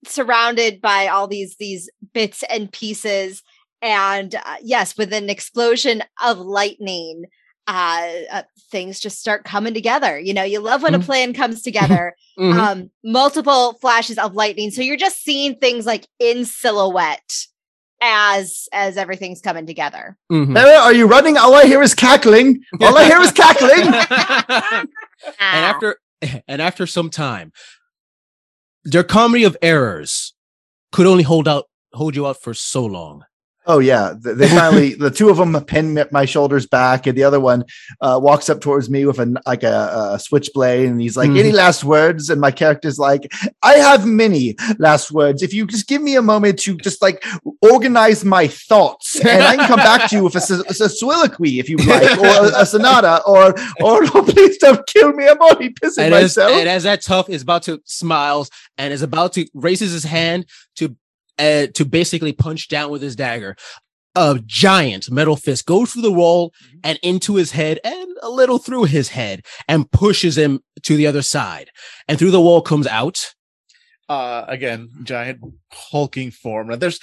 surrounded by all these these bits and pieces and uh, yes, with an explosion of lightning uh, uh things just start coming together. You know, you love when a Mhm. plan comes together. Mhm. Um multiple flashes of lightning. So you're just seeing things like in silhouette as as everything's coming together. Mhm. Sarah, are you running all i hear is cackling all i hear is cackling and after and after some time, their comedy of errors could only hold out hold you out for so long. Oh yeah, they finally the two of them pin my shoulders back, and the other one uh, walks up towards me with a like a, a switchblade, and he's like, Mhm. "Any last words?" And my character's like, "I have many last words. If you just give me a moment to just like organize my thoughts, and I can come back to you with a soliloquy if you like, or a, a sonata, or or please don't kill me. I'm already pissing And as, myself." and as that tough is about to smiles and is about to raises his hand to uh, to basically punch down with his dagger, a giant metal fist goes through the wall and into his head and a little through his head and pushes him to the other side. And through the wall comes out. uh again giant hulking form. Now there's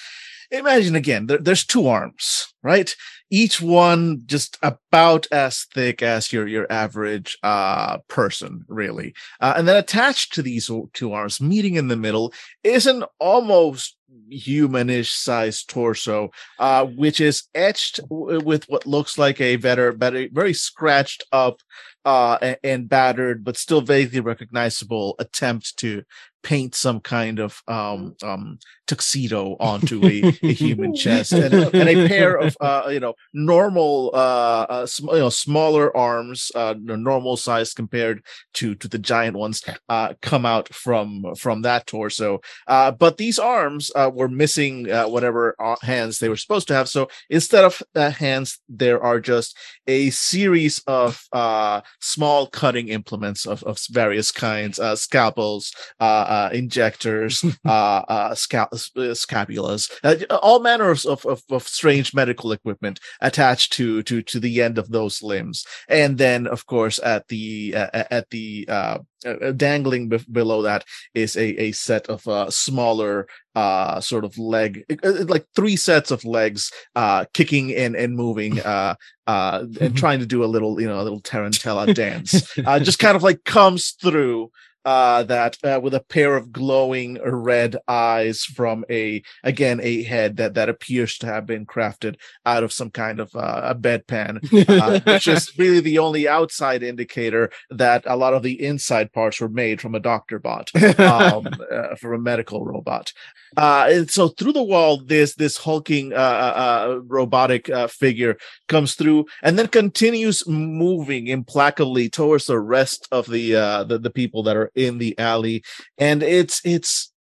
imagine again there, there's two arms right? Each one just about as thick as your your average uh person really. Uh, and then attached to these two arms meeting in the middle is an almost humanish sized torso uh which is etched w- with what looks like a better better very scratched up uh a- and battered but still vaguely recognizable attempt to paint some kind of um um tuxedo onto a, a human chest and, and a pair of uh you know normal uh, uh sm- you know smaller arms uh normal size compared to to the giant ones uh come out from from that torso uh but these arms uh were missing uh, whatever uh, hands they were supposed to have. So instead of uh, hands there are just a series of uh small cutting implements of, of various kinds uh scalpels uh, uh injectors uh uh scal- uh, scapulas uh, all manner of, of, of, strange medical equipment attached to to to the end of those limbs. And then of course at the uh, at the uh uh, dangling be- below that is a a set of uh smaller uh sort of leg uh, like three sets of legs uh kicking and and moving uh uh and trying to do a little you know a little tarantella dance. Uh just kind of like comes through uh that uh, with a pair of glowing red eyes from a again a head that that appears to have been crafted out of some kind of uh, a bedpan uh, which is really the only outside indicator that a lot of the inside parts were made from a doctor bot um, uh, from a medical robot. Uh and so through the wall this this hulking uh, robotic uh, figure comes through and then continues moving implacably towards the rest of the uh the, the people that are in the alley and it's it's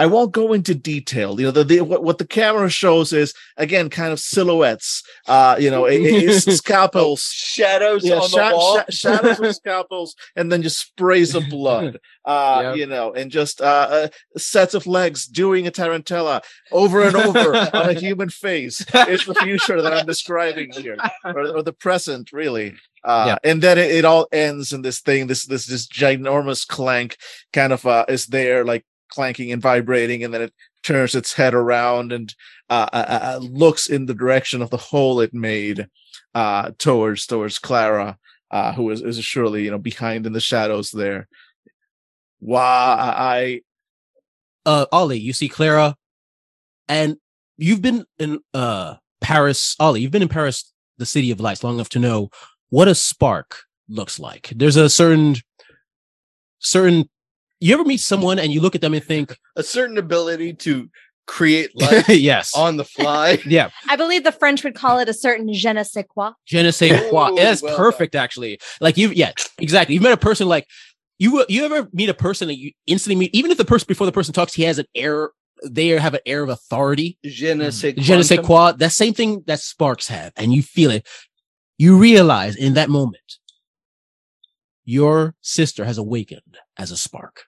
I won't go into detail. You know, the, the what, what the camera shows is again kind of silhouettes. Uh, you know, it, it's scalpels, Shadows yeah, on the wall. sha- shadows with scalpels, and then just sprays of blood. Uh, Yep. you know, and just uh, uh, sets of legs doing a tarantella over and over on a human face. It's the future that I'm describing here, or, or the present, really. Uh, and then it, it all ends in this thing, this this this ginormous clank, kind of uh, is there like clanking and vibrating, and then it turns its head around and uh, uh, uh, looks in the direction of the hole it made uh, towards towards Clara, uh, who is, is surely you know behind in the shadows there. Why I uh Ollie, you see Clara, and you've been in uh Paris, Ollie, you've been in Paris, the city of lights, long enough to know what a spark looks like. There's a certain certain you ever meet someone and you look at them and think, A certain ability to create life yes. on the fly. yeah, I believe the French would call it a certain je ne sais quoi. je ne sais quoi. Ooh, That's well perfect, actually. Like you, yeah, exactly. You've met a person like you. You ever meet a person that you instantly meet, even if the person before the person talks, he has an air. They have an air of authority. Je ne sais je ne sais quoi. That same thing that sparks have, and you feel it. You realize in that moment, your sister has awakened as a spark.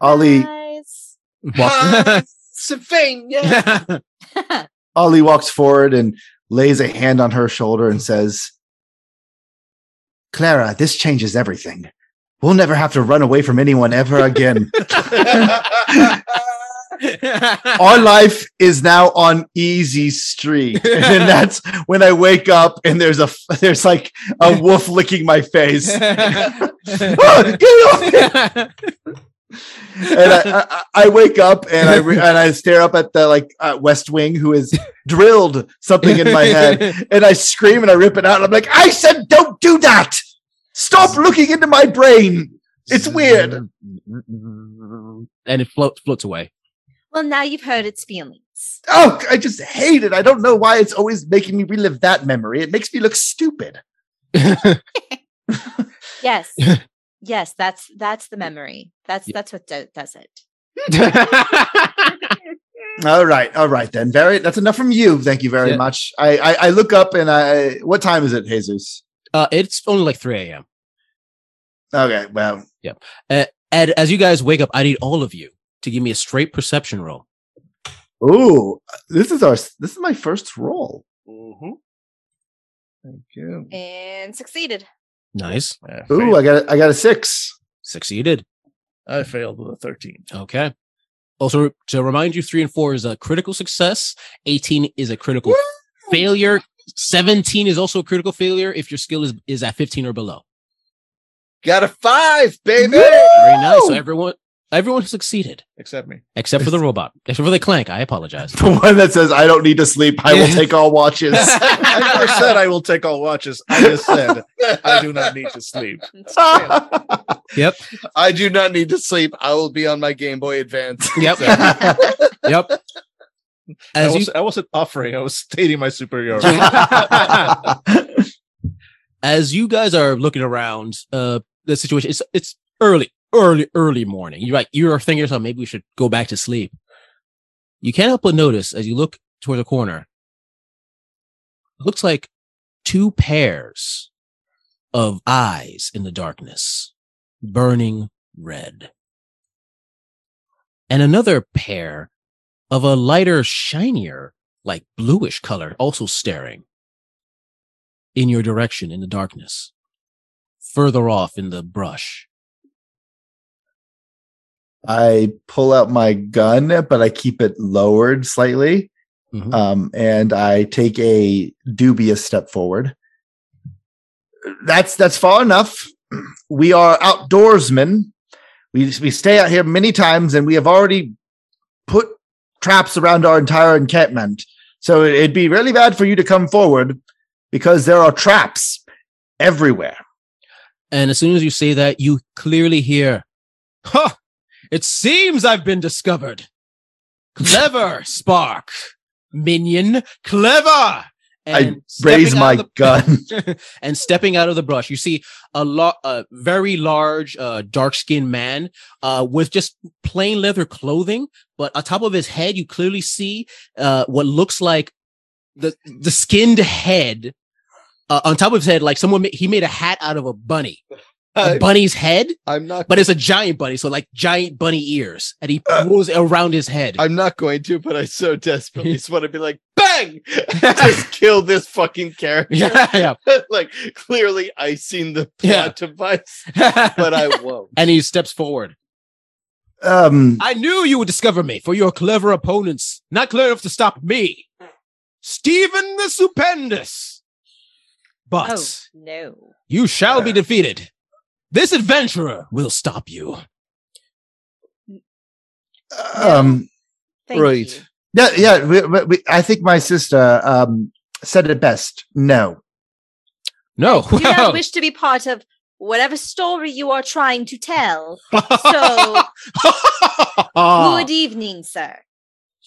Ollie- Surprise. Walk- ah, Sylvain, yeah. Ollie walks forward and lays a hand on her shoulder and says, Clara, this changes everything. We'll never have to run away from anyone ever again. Our life is now on easy street. And that's when I wake up and there's a there's like a wolf licking my face. Ah, get off me! and I, I, I wake up and I re- and I stare up at the like uh, West Wing who has drilled something in my head, and I scream and I rip it out. I'm like, I said, don't do that! Stop looking into my brain. It's weird. and it floats floats away. Well, now you've heard its feelings. Oh, I just hate it. I don't know why it's always making me relive that memory. It makes me look stupid. Yes. yes, that's that's the memory. That's that's what do- does it. All right, all right then. Very. That's enough from you. Thank you very Yeah. much. I, I I look up and I. What time is it, Jesus? Uh, it's only like 3 a.m. Okay, well, yeah. Uh, And as you guys wake up, I need all of you to give me a straight perception roll. ooh, this is our. This is my first roll. Mhm. Thank you. And succeeded. Nice. I Ooh, failed. I got I got a six. Succeeded. I failed with a 13. Okay. Also, to remind you, three and four is a critical success. 18 is a critical failure. 17 is also a critical failure if your skill is, is at 15 or below. Got a five, baby. Very nice. So everyone, everyone succeeded Except me. except for the robot, except for the clank. I apologize. The one that says I don't need to sleep. I will take all watches. I never said I will take all watches. I just said I do not need to sleep. Yep. I do not need to sleep. I will be on my Game Boy Advance. Yep. Yep. I, As you, I wasn't offering, I was stating my superiority. as you guys are looking around, uh, the situation, it's, it's early, early, early morning. You're like, you're thinking to yourself, maybe we should go back to sleep. You can't help but notice as you look toward the corner, it looks like two pairs of eyes in the darkness, burning red. And another pair of a lighter, shinier, like bluish color, also staring in your direction in the darkness, further off in the brush. I pull out my gun, but I keep it lowered slightly. Mhm. Um, and I take a dubious step forward. That's that's far enough. We are outdoorsmen. We we stay out here many times, and we have already put traps around our entire encampment. So it'd be really bad for you to come forward because there are traps everywhere. And as soon as you say that, you clearly hear, Ha! It seems I've been discovered. Clever, Spark. Minion, clever. and Raise my the- gun. and stepping out of the brush, you see a lot, a very large, uh, dark skinned man, uh, with just plain leather clothing. But on top of his head, you clearly see, uh, what looks like the, the skinned head, uh, on top of his head, like someone, ma- he made a hat out of a bunny, a I, bunny's head, I'm not. but it's a giant bunny. So like giant bunny ears and he pulls around his head. I'm not going to, but I so desperately just want to be like, bang, just kill this fucking character. yeah, yeah. like clearly, I seen the plot Yeah. device, but I won't. and he steps forward. Um, I knew you would discover me, for your clever opponents, not clever enough to stop me. Stephen the Stupendous. But Oh no. you shall be defeated. This adventurer will stop you. um, Thank Right. you. yeah, yeah. We, we, we- I think my sister um said it best. No. No. You Do not wish to be part of whatever story you are trying to tell. So, good evening, sir.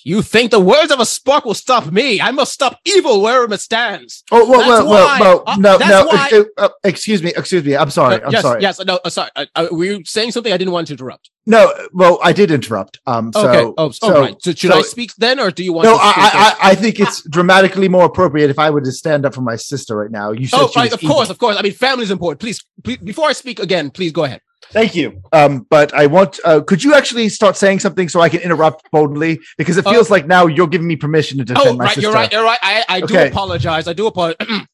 You think the words of a spark will stop me? I must stop evil wherever it stands. Oh well, well, why- well, uh, well. No, that's no. why- uh, uh, excuse me, excuse me. I'm sorry. Uh, I'm yes, sorry. yes, no, uh, sorry. Uh, uh, were you saying something? I didn't want to interrupt. No, well, I did interrupt. Um, so, okay. Oh, so, oh, right. So should I speak then, or do you want? No, to I. I, I think it's dramatically more appropriate if I were to stand up for my sister right now. You said Oh, right. Of course, of course. I mean, family is important. Please, please, before I speak again, please go ahead. Thank you. Um, but I want. Uh, could you actually start saying something so I can interrupt boldly? Because it Uh, feels like now you're giving me permission to defend Oh, my right. sister. You're right. You're right. I, I do apologize. I do apologize.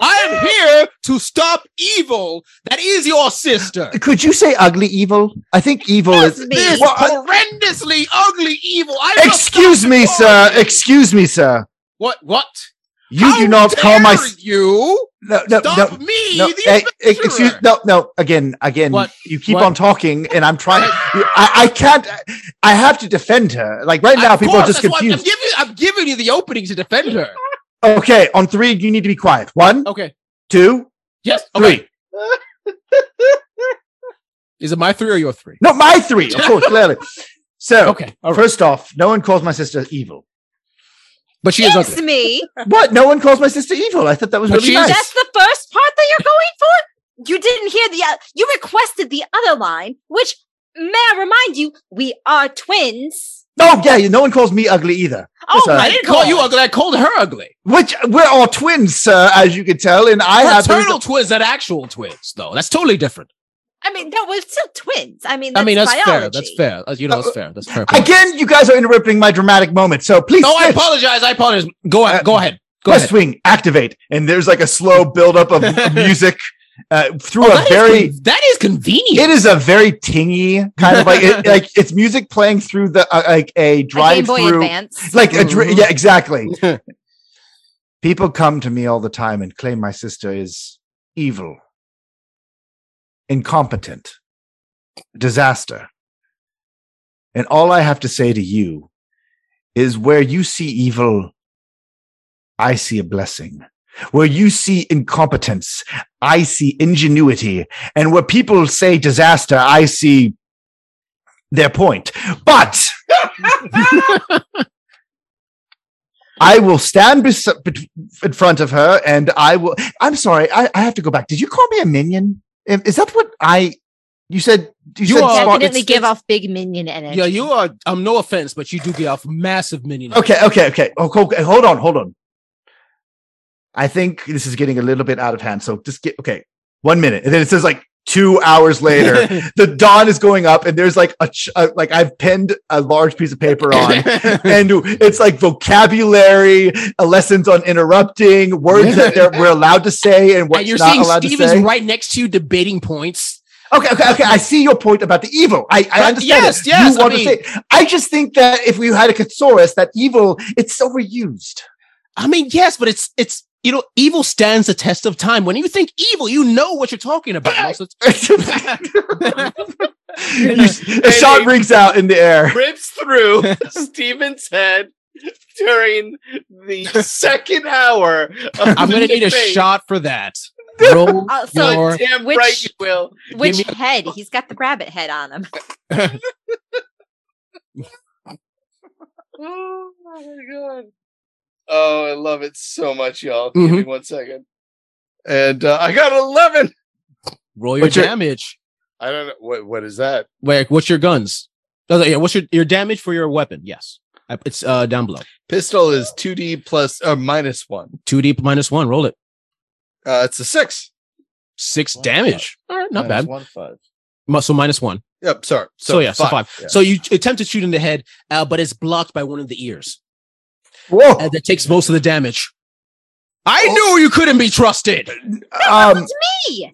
I am here to stop evil. That is your sister. Could you say ugly evil? I think evil Yes, is. This Well, I- horrendously ugly evil. I excuse me, sir. Excuse me, sir. What? What? You How do not call my. You No, no, stop no. me, No, the eh, excuse no, no. Again, again. What? You keep What? on talking, and I'm trying. I, I can't. I have to defend her. Like right now, Of people are just that's why I'm confused. giving, I'm giving you the opening to defend her. Okay, on three, you need to be quiet. One, Okay. two, Yes. three. Okay. Is it my three or your three? No, my three, of course, clearly. So, Okay. All right. first off, no one calls my sister evil. But she is ugly. me. What? No one calls my sister evil. I thought that was But really she nice. That's the first part that you're going for? You didn't hear the uh, you requested the other line, which may I remind you, we are twins. Oh yeah, no one calls me ugly either. Oh Sorry. my I didn't call you ugly. I called her ugly. Which we're all twins, sir, as you can tell, and I We're have. Fraternal twins, not actual twins, though. That's totally different. I mean, no, we're still twins. I mean, that's I mean, that's fair. biology. That's fair. Uh, You know, that's fair. That's fair. point. Again, you guys are interrupting my dramatic moment. So please, No, I apologize. I apologize. Go ahead. Uh, Go ahead. Go West ahead. Wing, activate, and there's like a slow buildup of, of music uh, through Oh, a that is very. con- that is convenient. It is a very tingy kind of like it, like it's music playing through the uh, like a A drive Boy through Advance. like a dri- yeah exactly people come to me all the time and claim my sister is evil incompetent disaster and all i have to say to you is where you see evil i see a blessing where you see incompetence i see ingenuity and where people say disaster i see their point but I will stand bes- in front of her and I will. I'm sorry. I, I have to go back. Did you call me a minion? Is is that what I? You said you, You said are- smart- Definitely it's- give off big minion energy. yeah, you are. Um, no offense, but you do give off massive minion. Okay, okay, okay. Oh, okay. Hold on, hold on. I think this is getting a little bit out of hand. So just get okay. One minute, and then it says like two hours later. the dawn is going up, and there's like a, ch- a like I've pinned a large piece of paper on. and it's like vocabulary, uh, lessons on interrupting, words that they're, we're allowed to say, and what's you're not seeing allowed to Steve is right next to you debating points. Okay, okay, okay. I see your point about the evil. I, I understand. yes, it. yes, You I want mean- to say. I just think that if we had a thesaurus, that evil it's overused. I mean, yes, but it's it's you know, evil stands the test of time. When you think evil, you know what you're talking about. So it's- You- a shot rings out in the air. rips through Steven's head during the second hour. Of I'm gonna the need a shot for that. Roll Uh, so your Damn Which- right you will. Which me- head? He's got the rabbit head on him. Oh my god. Oh, I love it so much, y'all. Give Mm-hmm. me one second. And uh, I got 11. Roll your What's your- damage. I don't know. What, what is that? Wait, what's your guns? Oh, yeah, what's your your damage for your weapon? Yes, it's uh down below. Pistol is 2D plus uh, minus one. Two D minus one. Roll it. Uh, it's a six. Six One damage. All right, not Minus bad. One five. Mu- So minus one. Yep, sorry. So, yeah, so five. Yeah. So you attempt to shoot in the head, uh, but it's blocked by one of the ears, Whoa. and that takes most of the damage. I knew you couldn't be trusted. Um, Me.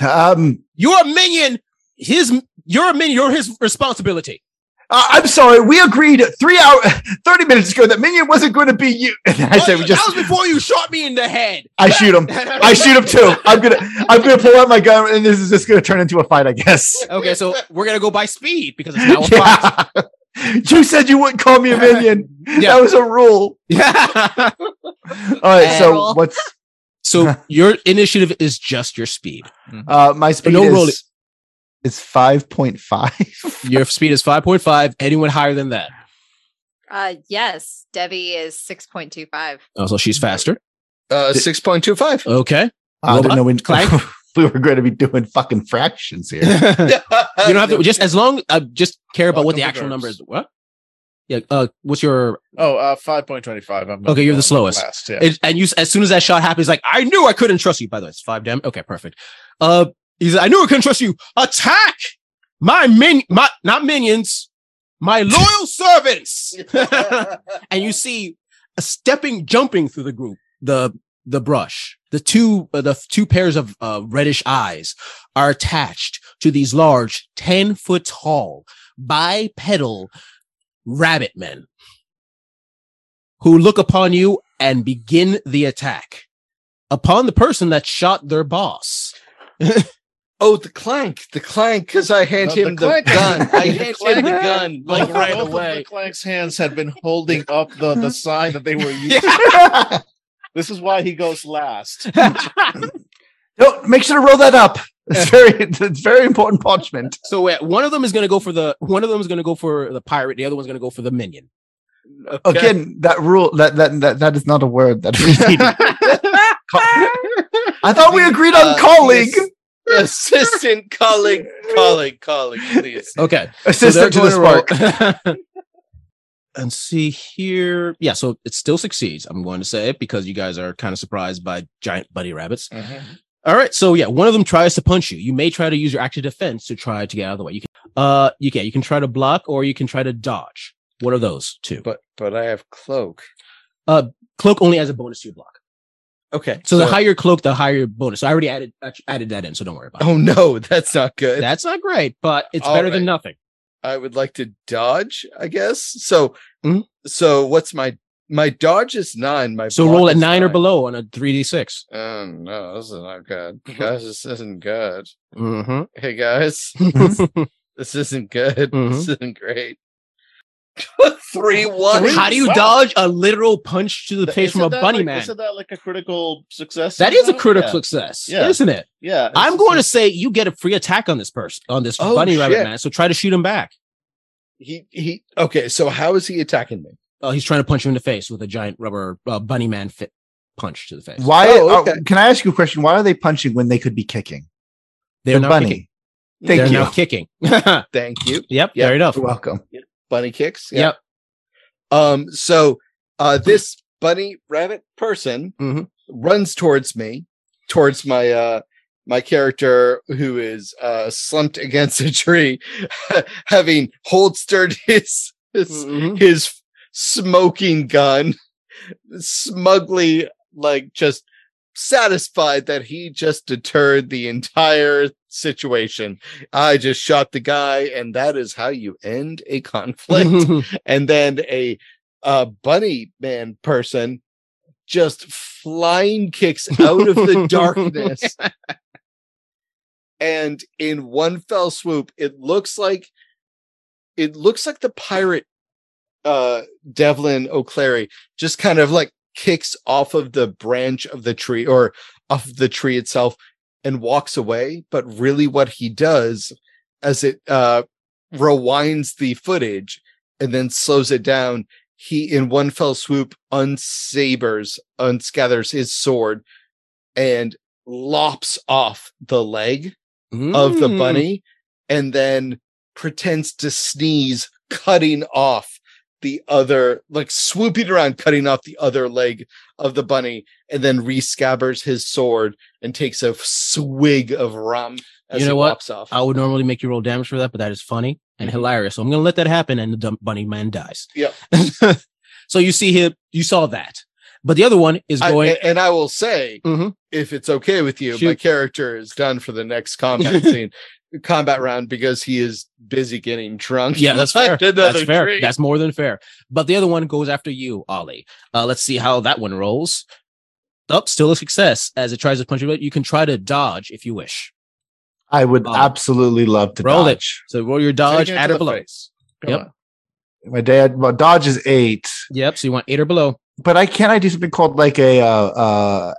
um, You're a minion. His, you're a minion. You're his responsibility. Uh, I'm sorry. We agreed three hour, thirty minutes ago that Minion wasn't going to be you. And I said we just, that was before you shot me in the head. I shoot him. I shoot him too. I'm gonna. I'm gonna pull out my gun, and this is just gonna turn into a fight, I guess. Okay, so we're gonna go by speed because it's now a fight. You said you wouldn't call me a minion. Yeah. That was a rule. Yeah. All right. So what's so your initiative is just your speed. uh my speed no is. Is five point five. Your speed is five point five. Anyone higher than that? Uh, yes, Debbie is six point two five. Oh, so she's faster. Uh, 6.25. Okay. I didn't know we, clank. we were going to be doing fucking fractions here. you don't have to just as long uh, just care about what the actual number is. What? Yeah. Uh, what's your Oh, uh, five point twenty five. I'm Okay, you're the slowest. Last, yeah. it, and you as soon as that shot happens, like I knew I couldn't trust you. By the way, it's five damage. Okay, perfect. Uh, he's I knew I couldn't trust you. Attack my min, my not minions, my loyal servants. and you see a stepping, jumping through the group, the the brush, the two uh, the two pairs of uh, reddish eyes are attached to these large, ten foot tall, bipedal rabbit men who look upon you and begin the attack upon the person that shot their boss. Oh, the clank, the clank, because I hand No, him the, clank- gun. I the hand him the gun like Both- right both of away. the Clank's hands had been holding up the, the sign that they were using. This is why he goes last. Don't make sure to roll that up. It's very, it's very important parchment. So wait, one of them is going to go for the one of them is going to go for the pirate. The other one's going to go for the minion. Okay. Again, that rule that that that, that is not a word that we need. I thought we agreed on Uh, colleague, yes. Assistant colleague, colleague, colleague, please. Okay, assistant to the spark. spark. and see here, yeah. So it still succeeds. I'm going to say it because you guys are kind of surprised by giant bunny rabbits. All right, so yeah, one of them tries to punch you. You may try to use your active defense to try to get out of the way. You can, uh, you can you can try to block or you can try to dodge. What are those two? But but I have cloak. Cloak only has a bonus to your block. Okay. So, the higher cloak, the higher bonus. I already added added that in, so don't worry about it. Oh no, that's not good. That's not great, but it's All better right. than nothing. I would like to dodge, I guess. So Mhm. so what's my my dodge is nine. My So roll at is nine or below on a three d six. Oh no, this is not good. Guys, this isn't good. Mm-hmm. Hey guys, this isn't good. Mhm. This isn't great. Three one. How do you Wow. dodge a literal punch to the face from a bunny like- man? Isn't that like a critical success? That is a critical Yeah. success, Yeah. isn't it? Yeah, I'm going to say you get a free attack on this person, on this Oh, bunny rabbit man. So try to shoot him back. He he. Okay, so how is he attacking me? Oh, he's trying to punch you in the face with a giant rubber uh, bunny man fit punch to the face. Why? Oh, uh, can I ask you a question? Why are they punching when they could be kicking? They're The now bunny. kicking. Thank They're you. now kicking. yep, Thank you. yep, fair enough. You're welcome. Bunny kicks. Yep. Um. So, uh, this bunny rabbit person Mhm. runs towards me, towards my uh my character who is uh slumped against a tree, having holstered his his Mhm. his smoking gun, smugly like just satisfied that he just deterred the entire situation. I just shot the guy, and that is how you end a conflict. and then a uh, bunny man person just flying kicks out of the darkness. And in one fell swoop, it looks like it looks like the pirate uh Devlin O'Clary just kind of like kicks off of the branch of the tree or off the tree itself and walks away. But really what he does as it uh rewinds the footage and then slows it down he in one fell swoop unsabers, unscatters his sword and lops off the leg of the Mm. bunny and then pretends to sneeze, cutting off the other, like swooping around, cutting off the other leg of the bunny, and then rescabbers his sword and takes a swig of rum as You know he what? off. I would normally make you roll damage for that, but that is funny and Mhm. hilarious. So I'm gonna let that happen, and the dumb bunny man dies. Yeah. so you see him, you saw that, but the other one is going. a- and I will say, Mhm. if it's okay with you, my character is done for the next combat scene, combat round because he is busy getting drunk. yeah, that's fair. That's fair. tree. That's more than fair. But the other one goes after you, Ollie. Uh, let's see how that one rolls. Up, still a success as it tries to punch you. But you can try to dodge if you wish. I would Oh. absolutely love to Roll it. dodge. So roll your dodge, it to add or below. face. Yep. on. My dad, well, dodge is eight, Yep. So you want eight or below. but I can't. I do something called like a uh, uh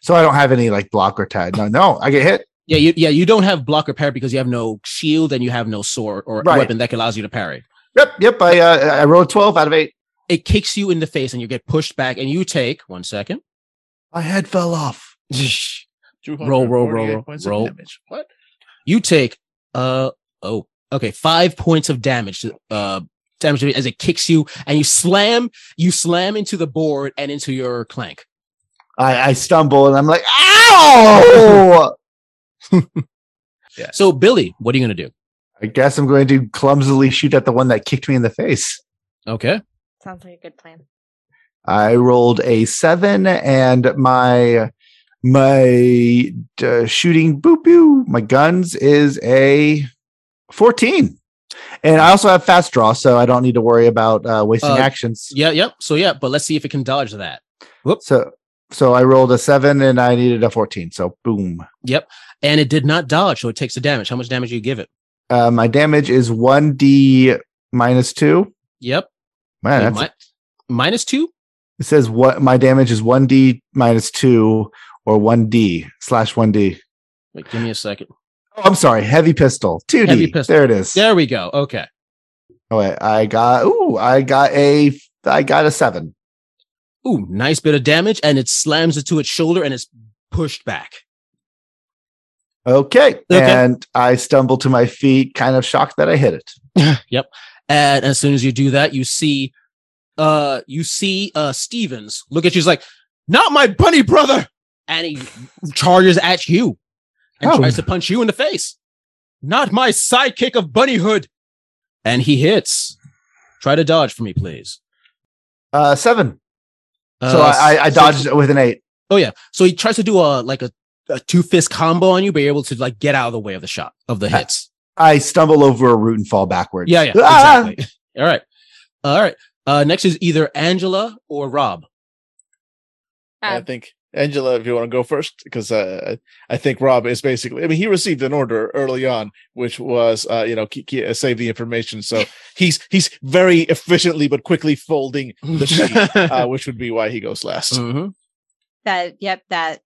so I don't have any like block or tag. No, no, I get hit. Yeah, you, yeah. You don't have block or parry because you have no shield and you have no sword or Right. weapon that allows you to parry. Yep, yep. I uh, I rolled twelve out of eight. It kicks you in the face and you get pushed back and you take one second. My head fell off. Roll, roll, roll, roll, roll. damage. What? You take uh oh okay five points of damage to uh damage to- as it kicks you and you slam you slam into the board and into your clank. I, I stumble and I'm like, ow! So Billy, what are you gonna do? I guess I'm going to clumsily shoot at the one that kicked me in the face. Okay. Sounds like a good plan. I rolled a seven, and my my uh, shooting boop boo my guns is a fourteen, and I also have fast draw, so I don't need to worry about uh, wasting Uh, actions. Yeah, yep. So yeah, but let's see if it can dodge that. Whoops. So so I rolled a seven, and I needed a fourteen. So boom. Yep. And it did not dodge, so it takes the damage. How much damage do you give it? Uh, my damage is one d minus two. Yep. Man, that's, mi- minus two? it says what my damage is one d minus two or one d slash one d. Wait, give me a second. Oh, I'm sorry, heavy pistol, two Heavy d. pistol. There it is. There we go. Okay. Oh, wait, I got. Ooh, I got a. I got a seven. Ooh, nice bit of damage, and it slams it to its shoulder and it's pushed back. Okay. Okay. and I stumble to my feet, kind of shocked that I hit it. Yep. And as soon as you do that, you see, uh, you see, uh, Stevens look at you. He's like, "Not my bunny brother," and he charges at you and Oh. tries to punch you in the face. Not my sidekick of bunnyhood, and he hits. Try to dodge for me, please. Uh, seven. Uh, so I, I, I so- dodged it with an eight. Oh yeah. So he tries to do a like a, a two fist combo on you, but you're able to like get out of the way of the shot of the hits. I stumble over a root and fall backwards. Yeah, yeah, Ah! exactly. All right, all right. Uh, next is either Angela or Rob. I Um, think Angela, if you want to go first, because uh, I think Rob is basically. I mean, he received an order early on, which was, uh, you know, ke- ke- uh, save the information. So he's he's very efficiently but quickly folding the sheet, uh, which would be why he goes last. Mhm. that yep that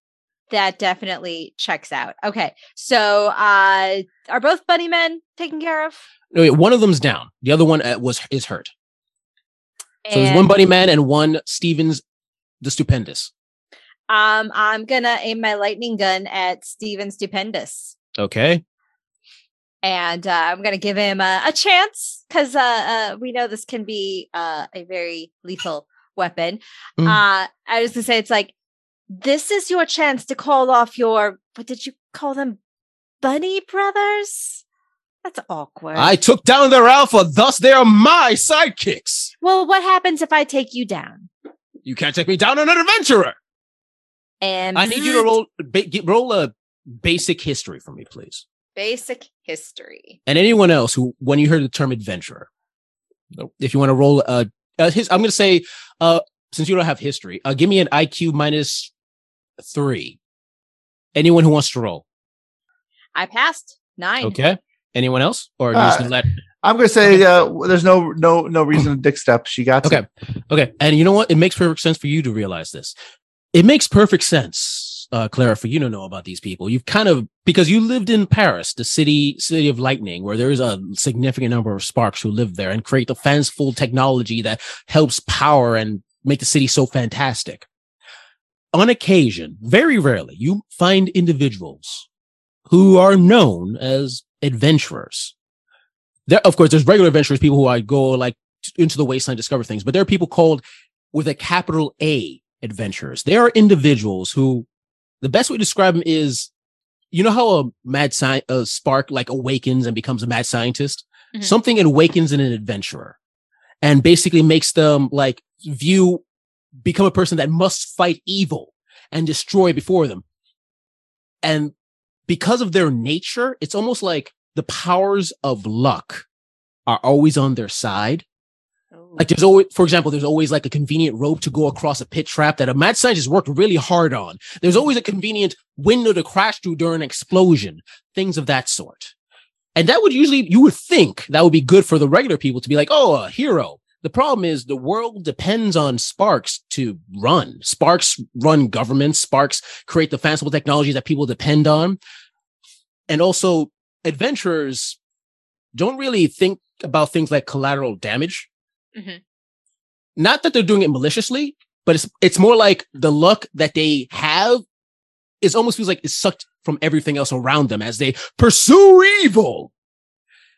that definitely checks out okay so uh are both bunny men taken care of No, wait, one of them's down. The other one uh, was is hurt. So there's one And, Bunny Man and one Stevens, the Stupendous. Um i'm gonna aim my lightning gun at steven stupendous Okay. and uh, i'm gonna give him a, a chance because uh, uh we know this can be uh a very lethal weapon Mm. uh i was gonna say it's like this is your chance to call off your what did you call them bunny brothers that's awkward I took down their alpha, thus they are my sidekicks. Well, what happens if I take you down? You can't take me down on an adventurer. And I need you to roll ba- roll a basic history for me, please. basic history. And anyone else who, when you heard the term adventurer, Nope. if you want to roll a, uh, his, I'm going to say, uh, since you don't have history, uh, give me an IQ minus three. Anyone who wants to roll. I passed nine. Okay. Anyone else? Or are just Uh, gonna let I'm gonna say uh, there's no no no reason to dick step. She got Okay. Okay. And you know what? It makes perfect sense for you to realize this. It makes perfect sense uh, Clara, for you to know about these people. You've kind of because you lived in Paris, the city city of lightning, where there is a significant number of sparks who live there and create the fanciful technology that helps power and make the city so fantastic. On occasion, very rarely, you find individuals who are known as adventurers. There, of course, there's regular adventurers, people who I go like into the wasteland, discover things, but there are people called with a capital A adventurers. They are individuals who the best way to describe them is, you know how a mad sci- a spark like awakens and becomes a mad scientist? Mhm. Something awakens in an adventurer and basically makes them like view, become a person that must fight evil and destroy before them. And because of their nature, it's almost like the powers of luck are always on their side. Like there's always, for example, there's always like a convenient rope to go across a pit trap that a mad scientist worked really hard on. There's always a convenient window to crash through during an explosion, things of that sort. And that would usually, you would think that would be good for the regular people to be like, oh, a hero. The problem is the world depends on sparks to run. Sparks run governments. Sparks create the fanciful technology that people depend on. And also adventurers don't really think about things like collateral damage Mhm. not that they're doing it maliciously, but it's it's more like the luck that they have is almost feels like it's sucked from everything else around them as they pursue evil.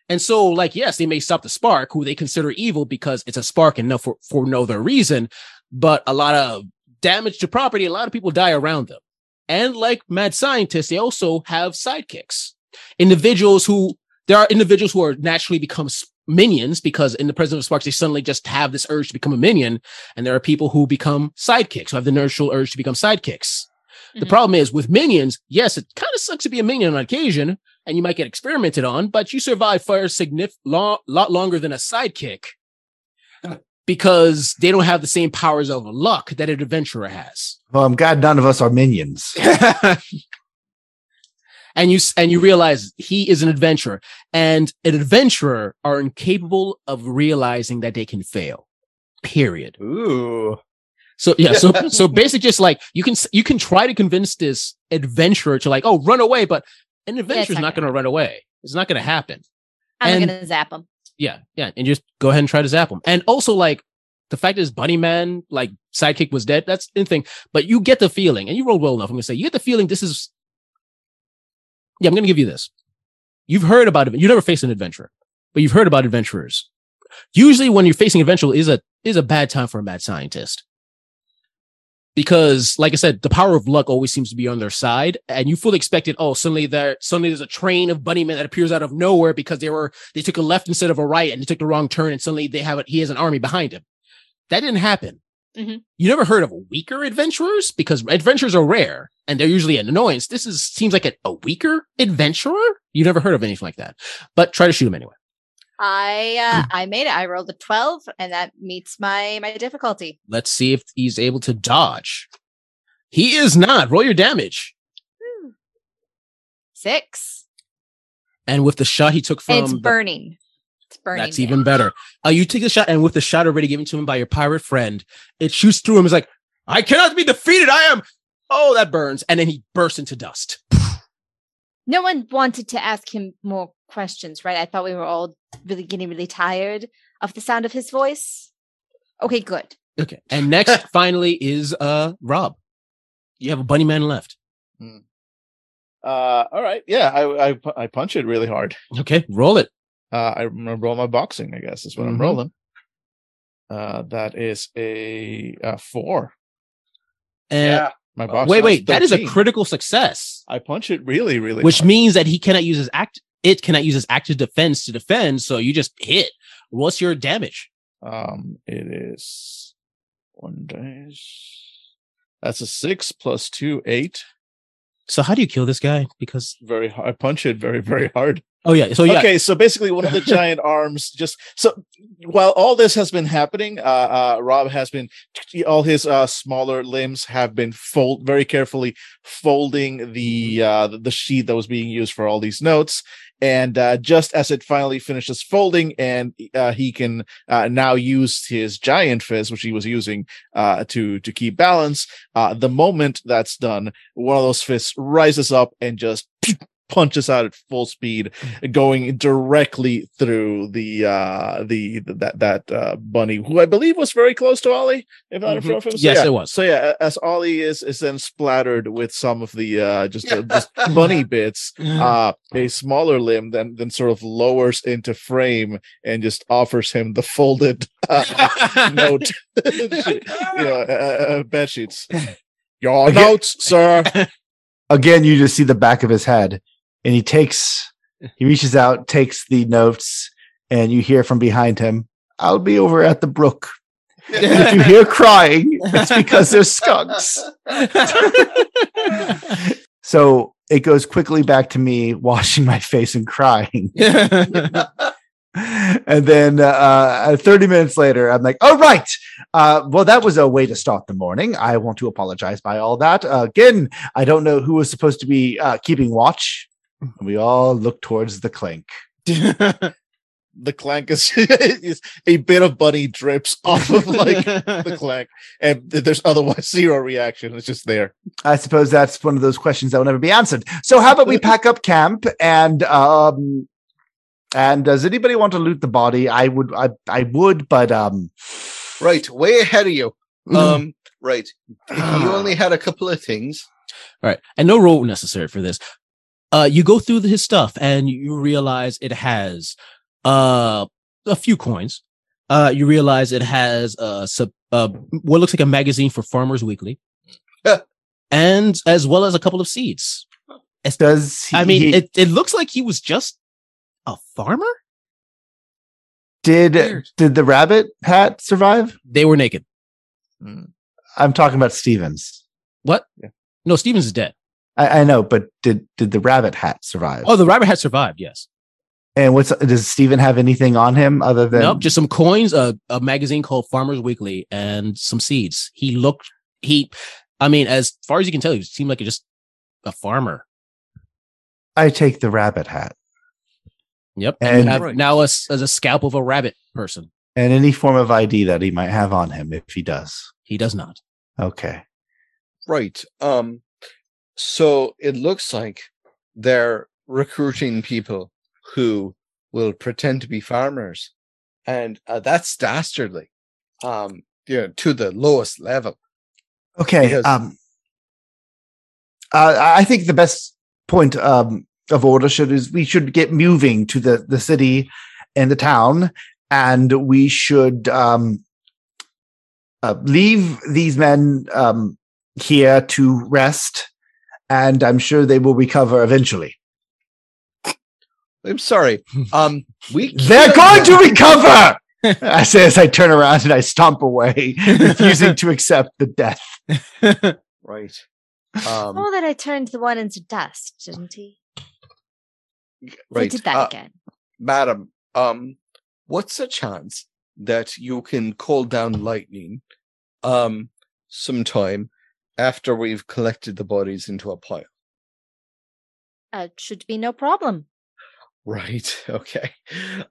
And so, like, yes, they may stop the spark, who they consider evil because it's a spark and no for, for no other reason, but a lot of damage to property, a lot of people die around them. And like mad scientists, they also have sidekicks. Individuals who there are individuals who are naturally become minions because in the presence of sparks they suddenly just have this urge to become a minion and there are people who become sidekicks who have the natural urge to become sidekicks the Mhm. problem is with minions yes it kind of sucks to be a minion on occasion and you might get experimented on but you survive for a significant lo- lot longer than a sidekick because they don't have the same powers of luck that an adventurer has Well, I'm glad none of us are minions. and you and you realize he is an adventurer. And an adventurer are incapable of realizing that they can fail. Period. Ooh. so yeah so so basically just like you can you can try to convince this adventurer to like oh run away but an adventurer's not not going to run away. It's not going to happen. I'm gonna zap him. yeah yeah and just go ahead and try to zap him and also like the fact is bunny man like sidekick was dead that's the thing. But you get the feeling and you rolled well enough i'm going to say you get the feeling this is yeah i'm going to give you this. You've heard about it you never faced an adventurer but you've heard about adventurers. Usually when you're facing adventure is a is a bad time for a mad scientist. Because like i said the power of luck always seems to be on their side and you fully expected oh suddenly there suddenly there's a train of bunny men that appears out of nowhere because they were they took a left instead of a right and they took the wrong turn and suddenly they have it he has an army behind him. That didn't happen Mhm. you never heard of weaker adventurers because adventurers are rare and they're usually an annoyance this is seems like a, a weaker adventurer you never heard of anything like that but try to shoot him anyway I uh, I made it. I rolled a twelve, and that meets my my difficulty. let's see if he's able to dodge he is not roll your damage Six. and with the shot he took from it's burning. It's burning. That's even better. Uh, you take the shot, and with the shot already given to him by your pirate friend, it shoots through him. It's like, I cannot be defeated. I am. Oh, that burns. And then he bursts into dust. No one wanted to ask him more questions, right? I thought we were all really getting really tired of the sound of his voice. Okay, good. Okay. And next, finally, is uh Rob. You have a bunny man left. Uh, all right. Yeah, I, I I punch it really hard. Okay, roll it. Uh, I'm gonna roll my boxing. I guess is what Mhm. I'm rolling. Uh, that is a, uh four. And My Uh, boxing. wait, was wait, that is a critical success, I punch it really, really. which hard. means that he cannot use his act. It cannot use his active defense to defend. So you just hit. What's your damage? um, it is one dash. That's a six plus two, eight. So how do you kill this guy? Because Very hard. I punch it very, very hard. Oh yeah. So yeah. Okay, so basically, one of the giant arms just so while all this has been happening, uh, uh, Rob has been all his uh, smaller limbs have been fold very carefully folding the uh, the sheet that was being used for all these notes, and uh, just as it finally finishes folding, and uh, he can uh, now use his giant fist, which he was using uh, to to keep balance. Uh, the moment that's done, one of those fists rises up and just punches out at full speed, going directly through the uh the, the that that uh bunny who I believe was very close to Ollie. If not Mhm. mm so Yes, yeah. it was. So yeah, as Ollie is is then splattered with some of the uh just, uh, just bunny bits, uh a smaller limb then then sort of lowers into frame and just offers him the folded uh, note, you know, uh, uh, bed sheets. Your Again- notes, sir. Again, you just see the back of his head, and he takes, he reaches out, takes the notes, and you hear from behind him, "I'll be over at the brook." if you hear crying, it's because there's skunks. so it goes quickly back to me washing my face and crying. and then uh, 30 minutes later, I'm like, all right. Uh, well, that was a way to start the morning. I want to apologize by all that. Uh, again, I don't know who was supposed to be uh, keeping watch. And we all look towards the clank. the clank is, is a bit of bunny drips off of like the clank, and there's otherwise zero reaction. It's just there. I suppose that's one of those questions that will never be answered. So how about we pack up camp and um and does anybody want to loot the body? I would I, I would, but um Right, way ahead of you. Mm-hmm. Um, right. You only had a couple of things. All right, and no roll necessary for this. Uh, you go through his stuff and you realize it has uh a few coins. Uh, you realize it has uh, sub, uh what looks like a magazine for Farmers Weekly, and as well as a couple of seeds. does he, I mean, he- it, it looks like he was just a farmer. did weird. did the rabbit hat survive? They were naked. I'm talking about Stevens. What? Yeah. No, Stevens is dead. I, I know, but did did the rabbit hat survive? Oh, the rabbit hat survived. Yes. And what's does Steven have anything on him other than nope, just some coins, a, a magazine called Farmers Weekly, and some seeds. He looked, he, I mean, as far as you can tell, he seemed like just a farmer. I take the rabbit hat Yep. And- And you have Right. now as, as a scalp of a rabbit person. and any form of ID that he might have on him if he does. He does not. Okay. Right. Um so it looks like they're recruiting people who will pretend to be farmers. And uh, that's dastardly. Um you know, to the lowest level. Okay. Because- um, uh, I think the best point um, of order should is we should get moving to the the city and the town, and we should um, uh, leave these men um, here to rest, and I'm sure they will recover eventually. I'm sorry. Um we They're going to recover. I say as I turn around and I stomp away, refusing to accept the death. Right. Um Oh, that I turned the one into dust, didn't he? Right. He did that Uh, again. Madam, um, what's the chance that you can call down lightning um sometime after we've collected the bodies into a pile? Uh, should be no problem. Right. Okay.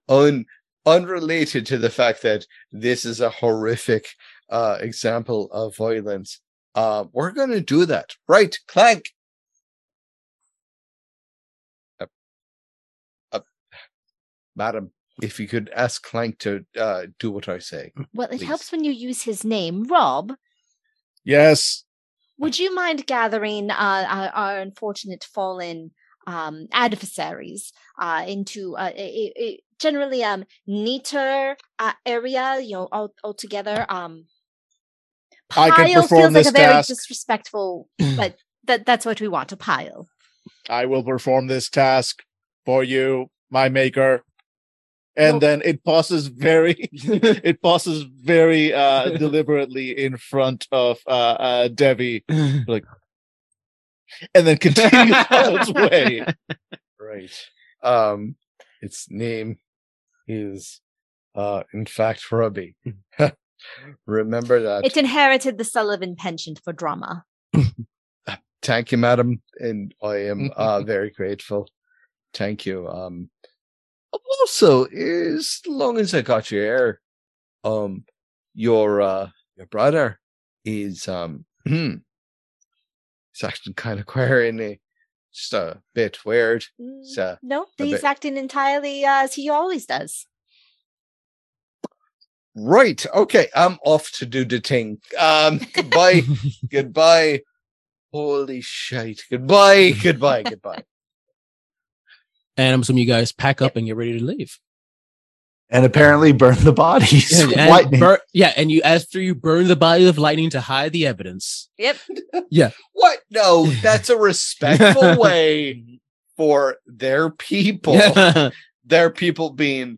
Un unrelated to the fact that this is a horrific uh example of violence. Uh we're gonna do that. Right, Clank. Uh, uh, madam, if you could ask Clank to uh do what I say. Well, it Please. helps when you use his name, Rob. Yes. Would you mind gathering uh, our, our unfortunate fallen um, adversaries uh, into uh, a, a, generally um, neater uh, area? You know, all, all together. Um, I can pile perform feels like this a very task. disrespectful, but that, that's what we want a pile. I will perform this task for you, my maker. And Well- then it passes very it passes very uh deliberately in front of uh uh Debbie like and then continues on its way. Right. Um its name is, uh, in fact, Ruby. Remember that. It inherited the Sullivan penchant for drama. Thank you, madam, and I am uh, very grateful. Thank you. Um, also, as long as I got your here, um, your uh, your brother is um, he's acting kind of queer, isn't? Just a bit weird. It's, uh, No, he's bit- acting entirely uh, as he always does. Right. Okay. I'm off to do the thing. Um. Goodbye. goodbye. Holy shit. Goodbye. Goodbye. Goodbye. And I'm assuming you guys pack up and get ready to leave. And apparently burn the bodies. Yeah, and Lightning. bur- yeah, and you after you burn the body of lightning to hide the evidence. Yep. Yeah. what? No, that's a respectful way for their people, their people being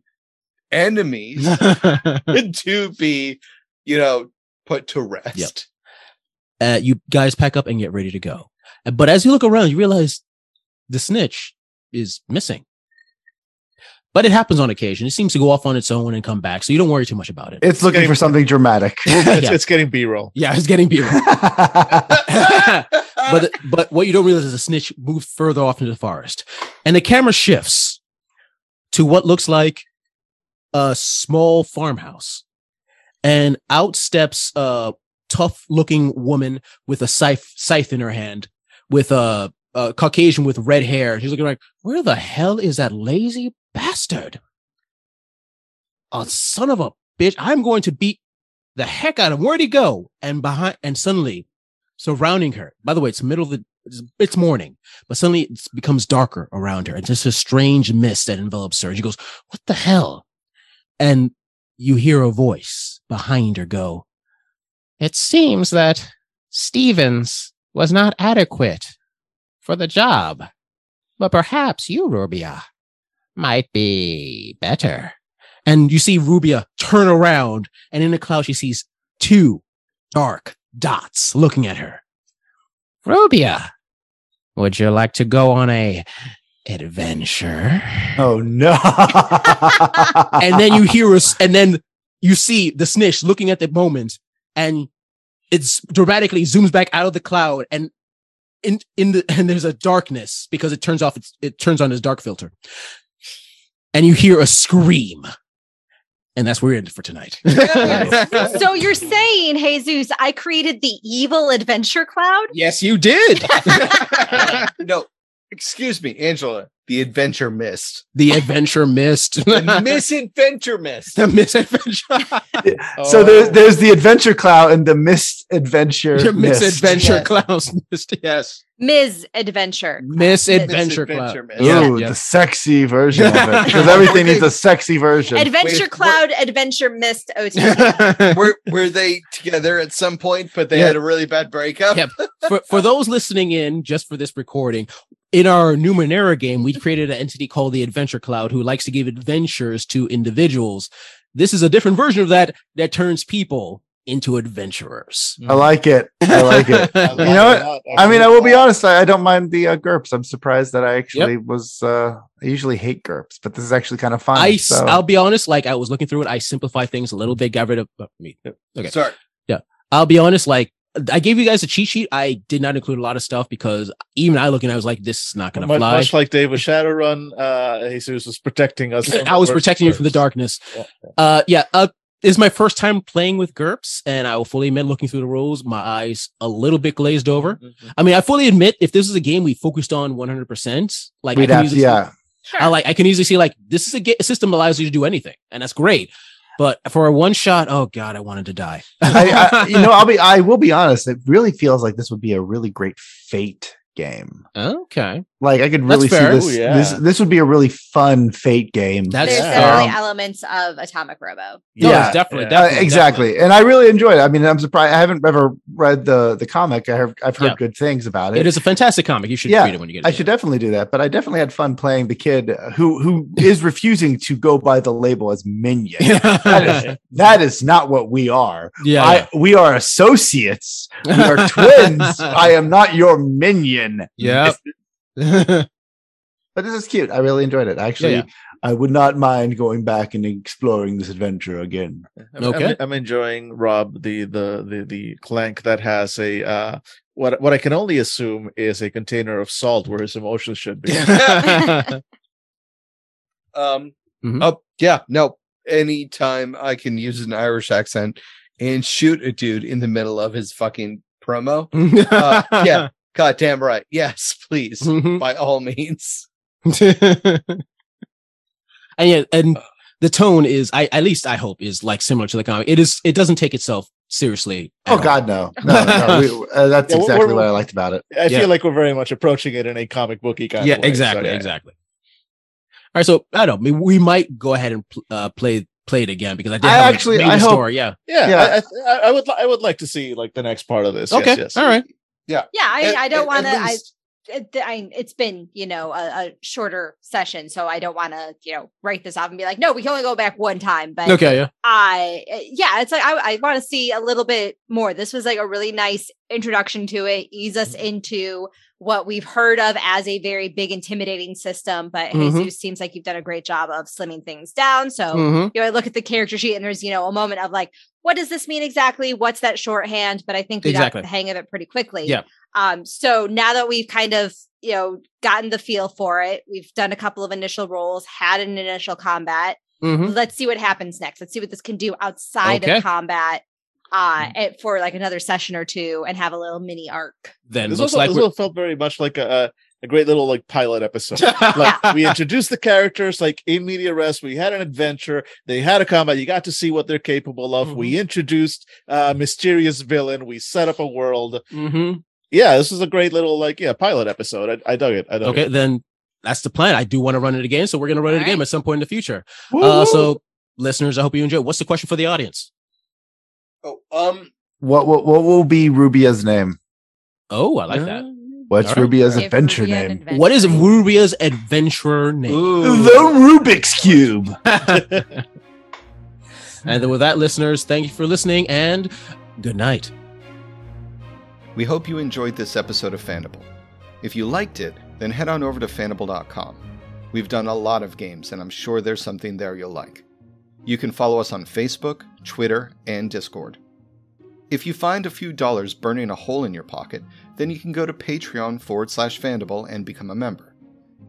enemies, to be, you know, put to rest. uh, you guys pack up and get ready to go. But as you look around, you realize the snitch is missing. But it happens on occasion. It seems to go off on its own and come back, so you don't worry too much about it. It's looking for something dramatic. It's, Yeah. it's getting B-roll. yeah, it's getting B roll. but but what you don't realize is the snitch moved further off into the forest, and the camera shifts to what looks like a small farmhouse, and out steps a tough-looking woman with a scythe scythe in her hand, with a, a Caucasian with red hair. She's looking like, where the hell is that lazy bastard? A son of a bitch! I'm going to beat the heck out of him. Where'd he go? And behind, and suddenly, surrounding her. By the way, it's middle of the, it's, it's morning, but suddenly it becomes darker around her, and just a strange mist that envelops her. And she goes, "What the hell?" And you hear a voice behind her go, "It seems that Stevens was not adequate for the job, but perhaps you, Rubia, might be better." And you see Rubia turn around, and in the cloud she sees two dark dots looking at her. Rubia, would you like to go on a adventure? oh no. and then you hear us, and then you see the snitch looking at the moment, and it's dramatically zooms back out of the cloud, and in in the and there's a darkness because it turns off its it turns on its dark filter, and you hear a scream, and that's where we ended for tonight. So you're saying, Jesus, I created the evil adventure cloud? yes, you did. no, excuse me, Angela. The adventure mist. the adventure missed. The misadventure mist. the misadventure. so there's oh. there's the adventure cloud and the misadventure. The misadventure Yes. clouds missed. Yes. Ms. Adventure. Misadventure Misadventure cloud. Ooh, Yeah. the sexy version of it. Because everything needs a sexy version. Adventure Wait, Cloud, Adventure Mist OT. were were they together at some point, but they Yeah. had a really bad breakup? Yep. for for those listening in just for this recording, in our Numenera game, we created an entity called the Adventure Cloud who likes to give adventures to individuals. This is a different version of that that turns people into adventurers. I like it. I like it. I You know what? I mean, I will be honest. I, I don't mind the uh, GURPS. I'm surprised that I actually was. Uh, I usually hate GURPS, but this is actually kind of fun. I, s- so- I'll be honest, like I was looking through it, I simplify things a little bit, got rid of uh, me. Okay. Sorry. Yeah. I'll be honest, like I gave you guys a cheat sheet. I did not include a lot of stuff because even I looking, I was like, this is not going to much, fly. much like David Shadowrun, uh, Jesus was protecting us. I was the worst protecting you from the darkness. Yeah, Uh, yeah. Uh, this is my first time playing with GURPS, and I will fully admit, looking through the rules, my eyes a little bit glazed over. Mm-hmm. I mean, I fully admit if this is a game we focused on 100, percent like I We'd can have, easily, yeah. I like I can easily see like this is a, ga- a system that allows you to do anything, and that's great. But for a one shot, oh god, I wanted to die. I, I, you know, I'll be. I will be honest. It really feels like this would be a really great Fate game. okay, Like I could really see this. Ooh, yeah. This this would be a really fun Fate game. That's There's definitely Um, elements of Atomic Robo. No, Yeah. it's definitely, Yeah. Uh, definitely exactly, and I really enjoyed it. I mean, I'm surprised. I haven't ever read the the comic. I have, I've heard Yeah. good things about it. It is a fantastic comic. You should Yeah, read it when you get. It. I it. should definitely do that. But I definitely had fun playing the kid who who is refusing to go by the label as minion. That is, that is not what we are. yeah, I we are associates. We are twins. I am not your minion. yeah. But this is cute. I really enjoyed it. Actually, Yeah, I would not mind going back and exploring this adventure again. I'm, Okay. I'm, I'm enjoying Rob the the the the clank that has a uh what what I can only assume is a container of salt where his emotions should be. Um. Mhm. Oh yeah. No. Anytime I can use an Irish accent and shoot a dude in the middle of his fucking promo. Uh, yeah. God damn right. Yes, please. Mhm. By all means. and yeah, and the tone is, I at least I hope, is like similar to the comic. It is. It doesn't take itself seriously. Oh all. God, no, no, no. we, uh, that's Yeah, we're- exactly we're- what I liked about it. I Yeah. feel like we're very much approaching it in a comic booky kind yeah, of way. exactly, So, yeah. exactly. All right, so I don't know. Mean, we might go ahead and pl- uh, play play it again because I did I have, actually- read I hope- story. Yeah. Yeah, Yeah. I, I, I would I would like to see like the next part of this. Yes, Okay. yes. All right. Yeah, I, At- I don't want to. I, it, I, it's been you know a, a shorter session, so I don't want to you know write this off and be like, no, we can only go back one time. But Okay. Yeah. I, yeah, it's like I, I want to see a little bit more. This was like a really nice introduction to it, ease us Mm-hmm. into what we've heard of as a very big, intimidating system. But Mhm. Jesus seems like you've done a great job of slimming things down. So Mhm. you know, I look at the character sheet and there's, you know, a moment of like, what does this mean exactly? What's that shorthand? But I think we Exactly. got the hang of it pretty quickly. Yeah. Um, so now that we've kind of, you know, gotten the feel for it, we've done a couple of initial rolls, had an initial combat. Mhm. Let's see what happens next. Let's see what this can do outside Okay. of combat uh and for like another session or two and have a little mini arc. Then This looks also, like this also felt very much like a, a great little like pilot episode. like we introduced the characters like in media res we had an adventure they had a combat you got to see what they're capable of Mm-hmm. we introduced a mysterious villain we set up a world Mhm. yeah this is a great little like yeah pilot episode i, I dug it i dug Okay, it then that's the plan. I do want to run it again, so we're going to run it All again at some point in the future. Uh, so, listeners, I hope you enjoy. What's the question for the audience? Oh, um, What what what will be Rubia's name? Oh, I like that. What's All right. Rubia's adventure Rubia name? adventure What is. Rubia's adventurer name? The Rubik's Cube. and then with that, listeners, thank you for listening and good night. We hope you enjoyed this episode of Fandible. If you liked it, then head on over to fandible.com. We've done a lot of games, and I'm sure there's something there you'll like. You can follow us on Facebook, Twitter, and Discord. If you find a few dollars burning a hole in your pocket, then you can go to Patreon forward slash Fandible and become a member.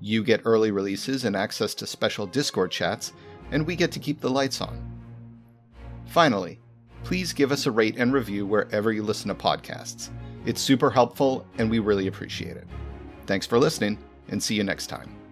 You get early releases and access to special Discord chats, and we get to keep the lights on. Finally, please give us a rate and review wherever you listen to podcasts. It's super helpful, and we really appreciate it. Thanks for listening, and see you next time.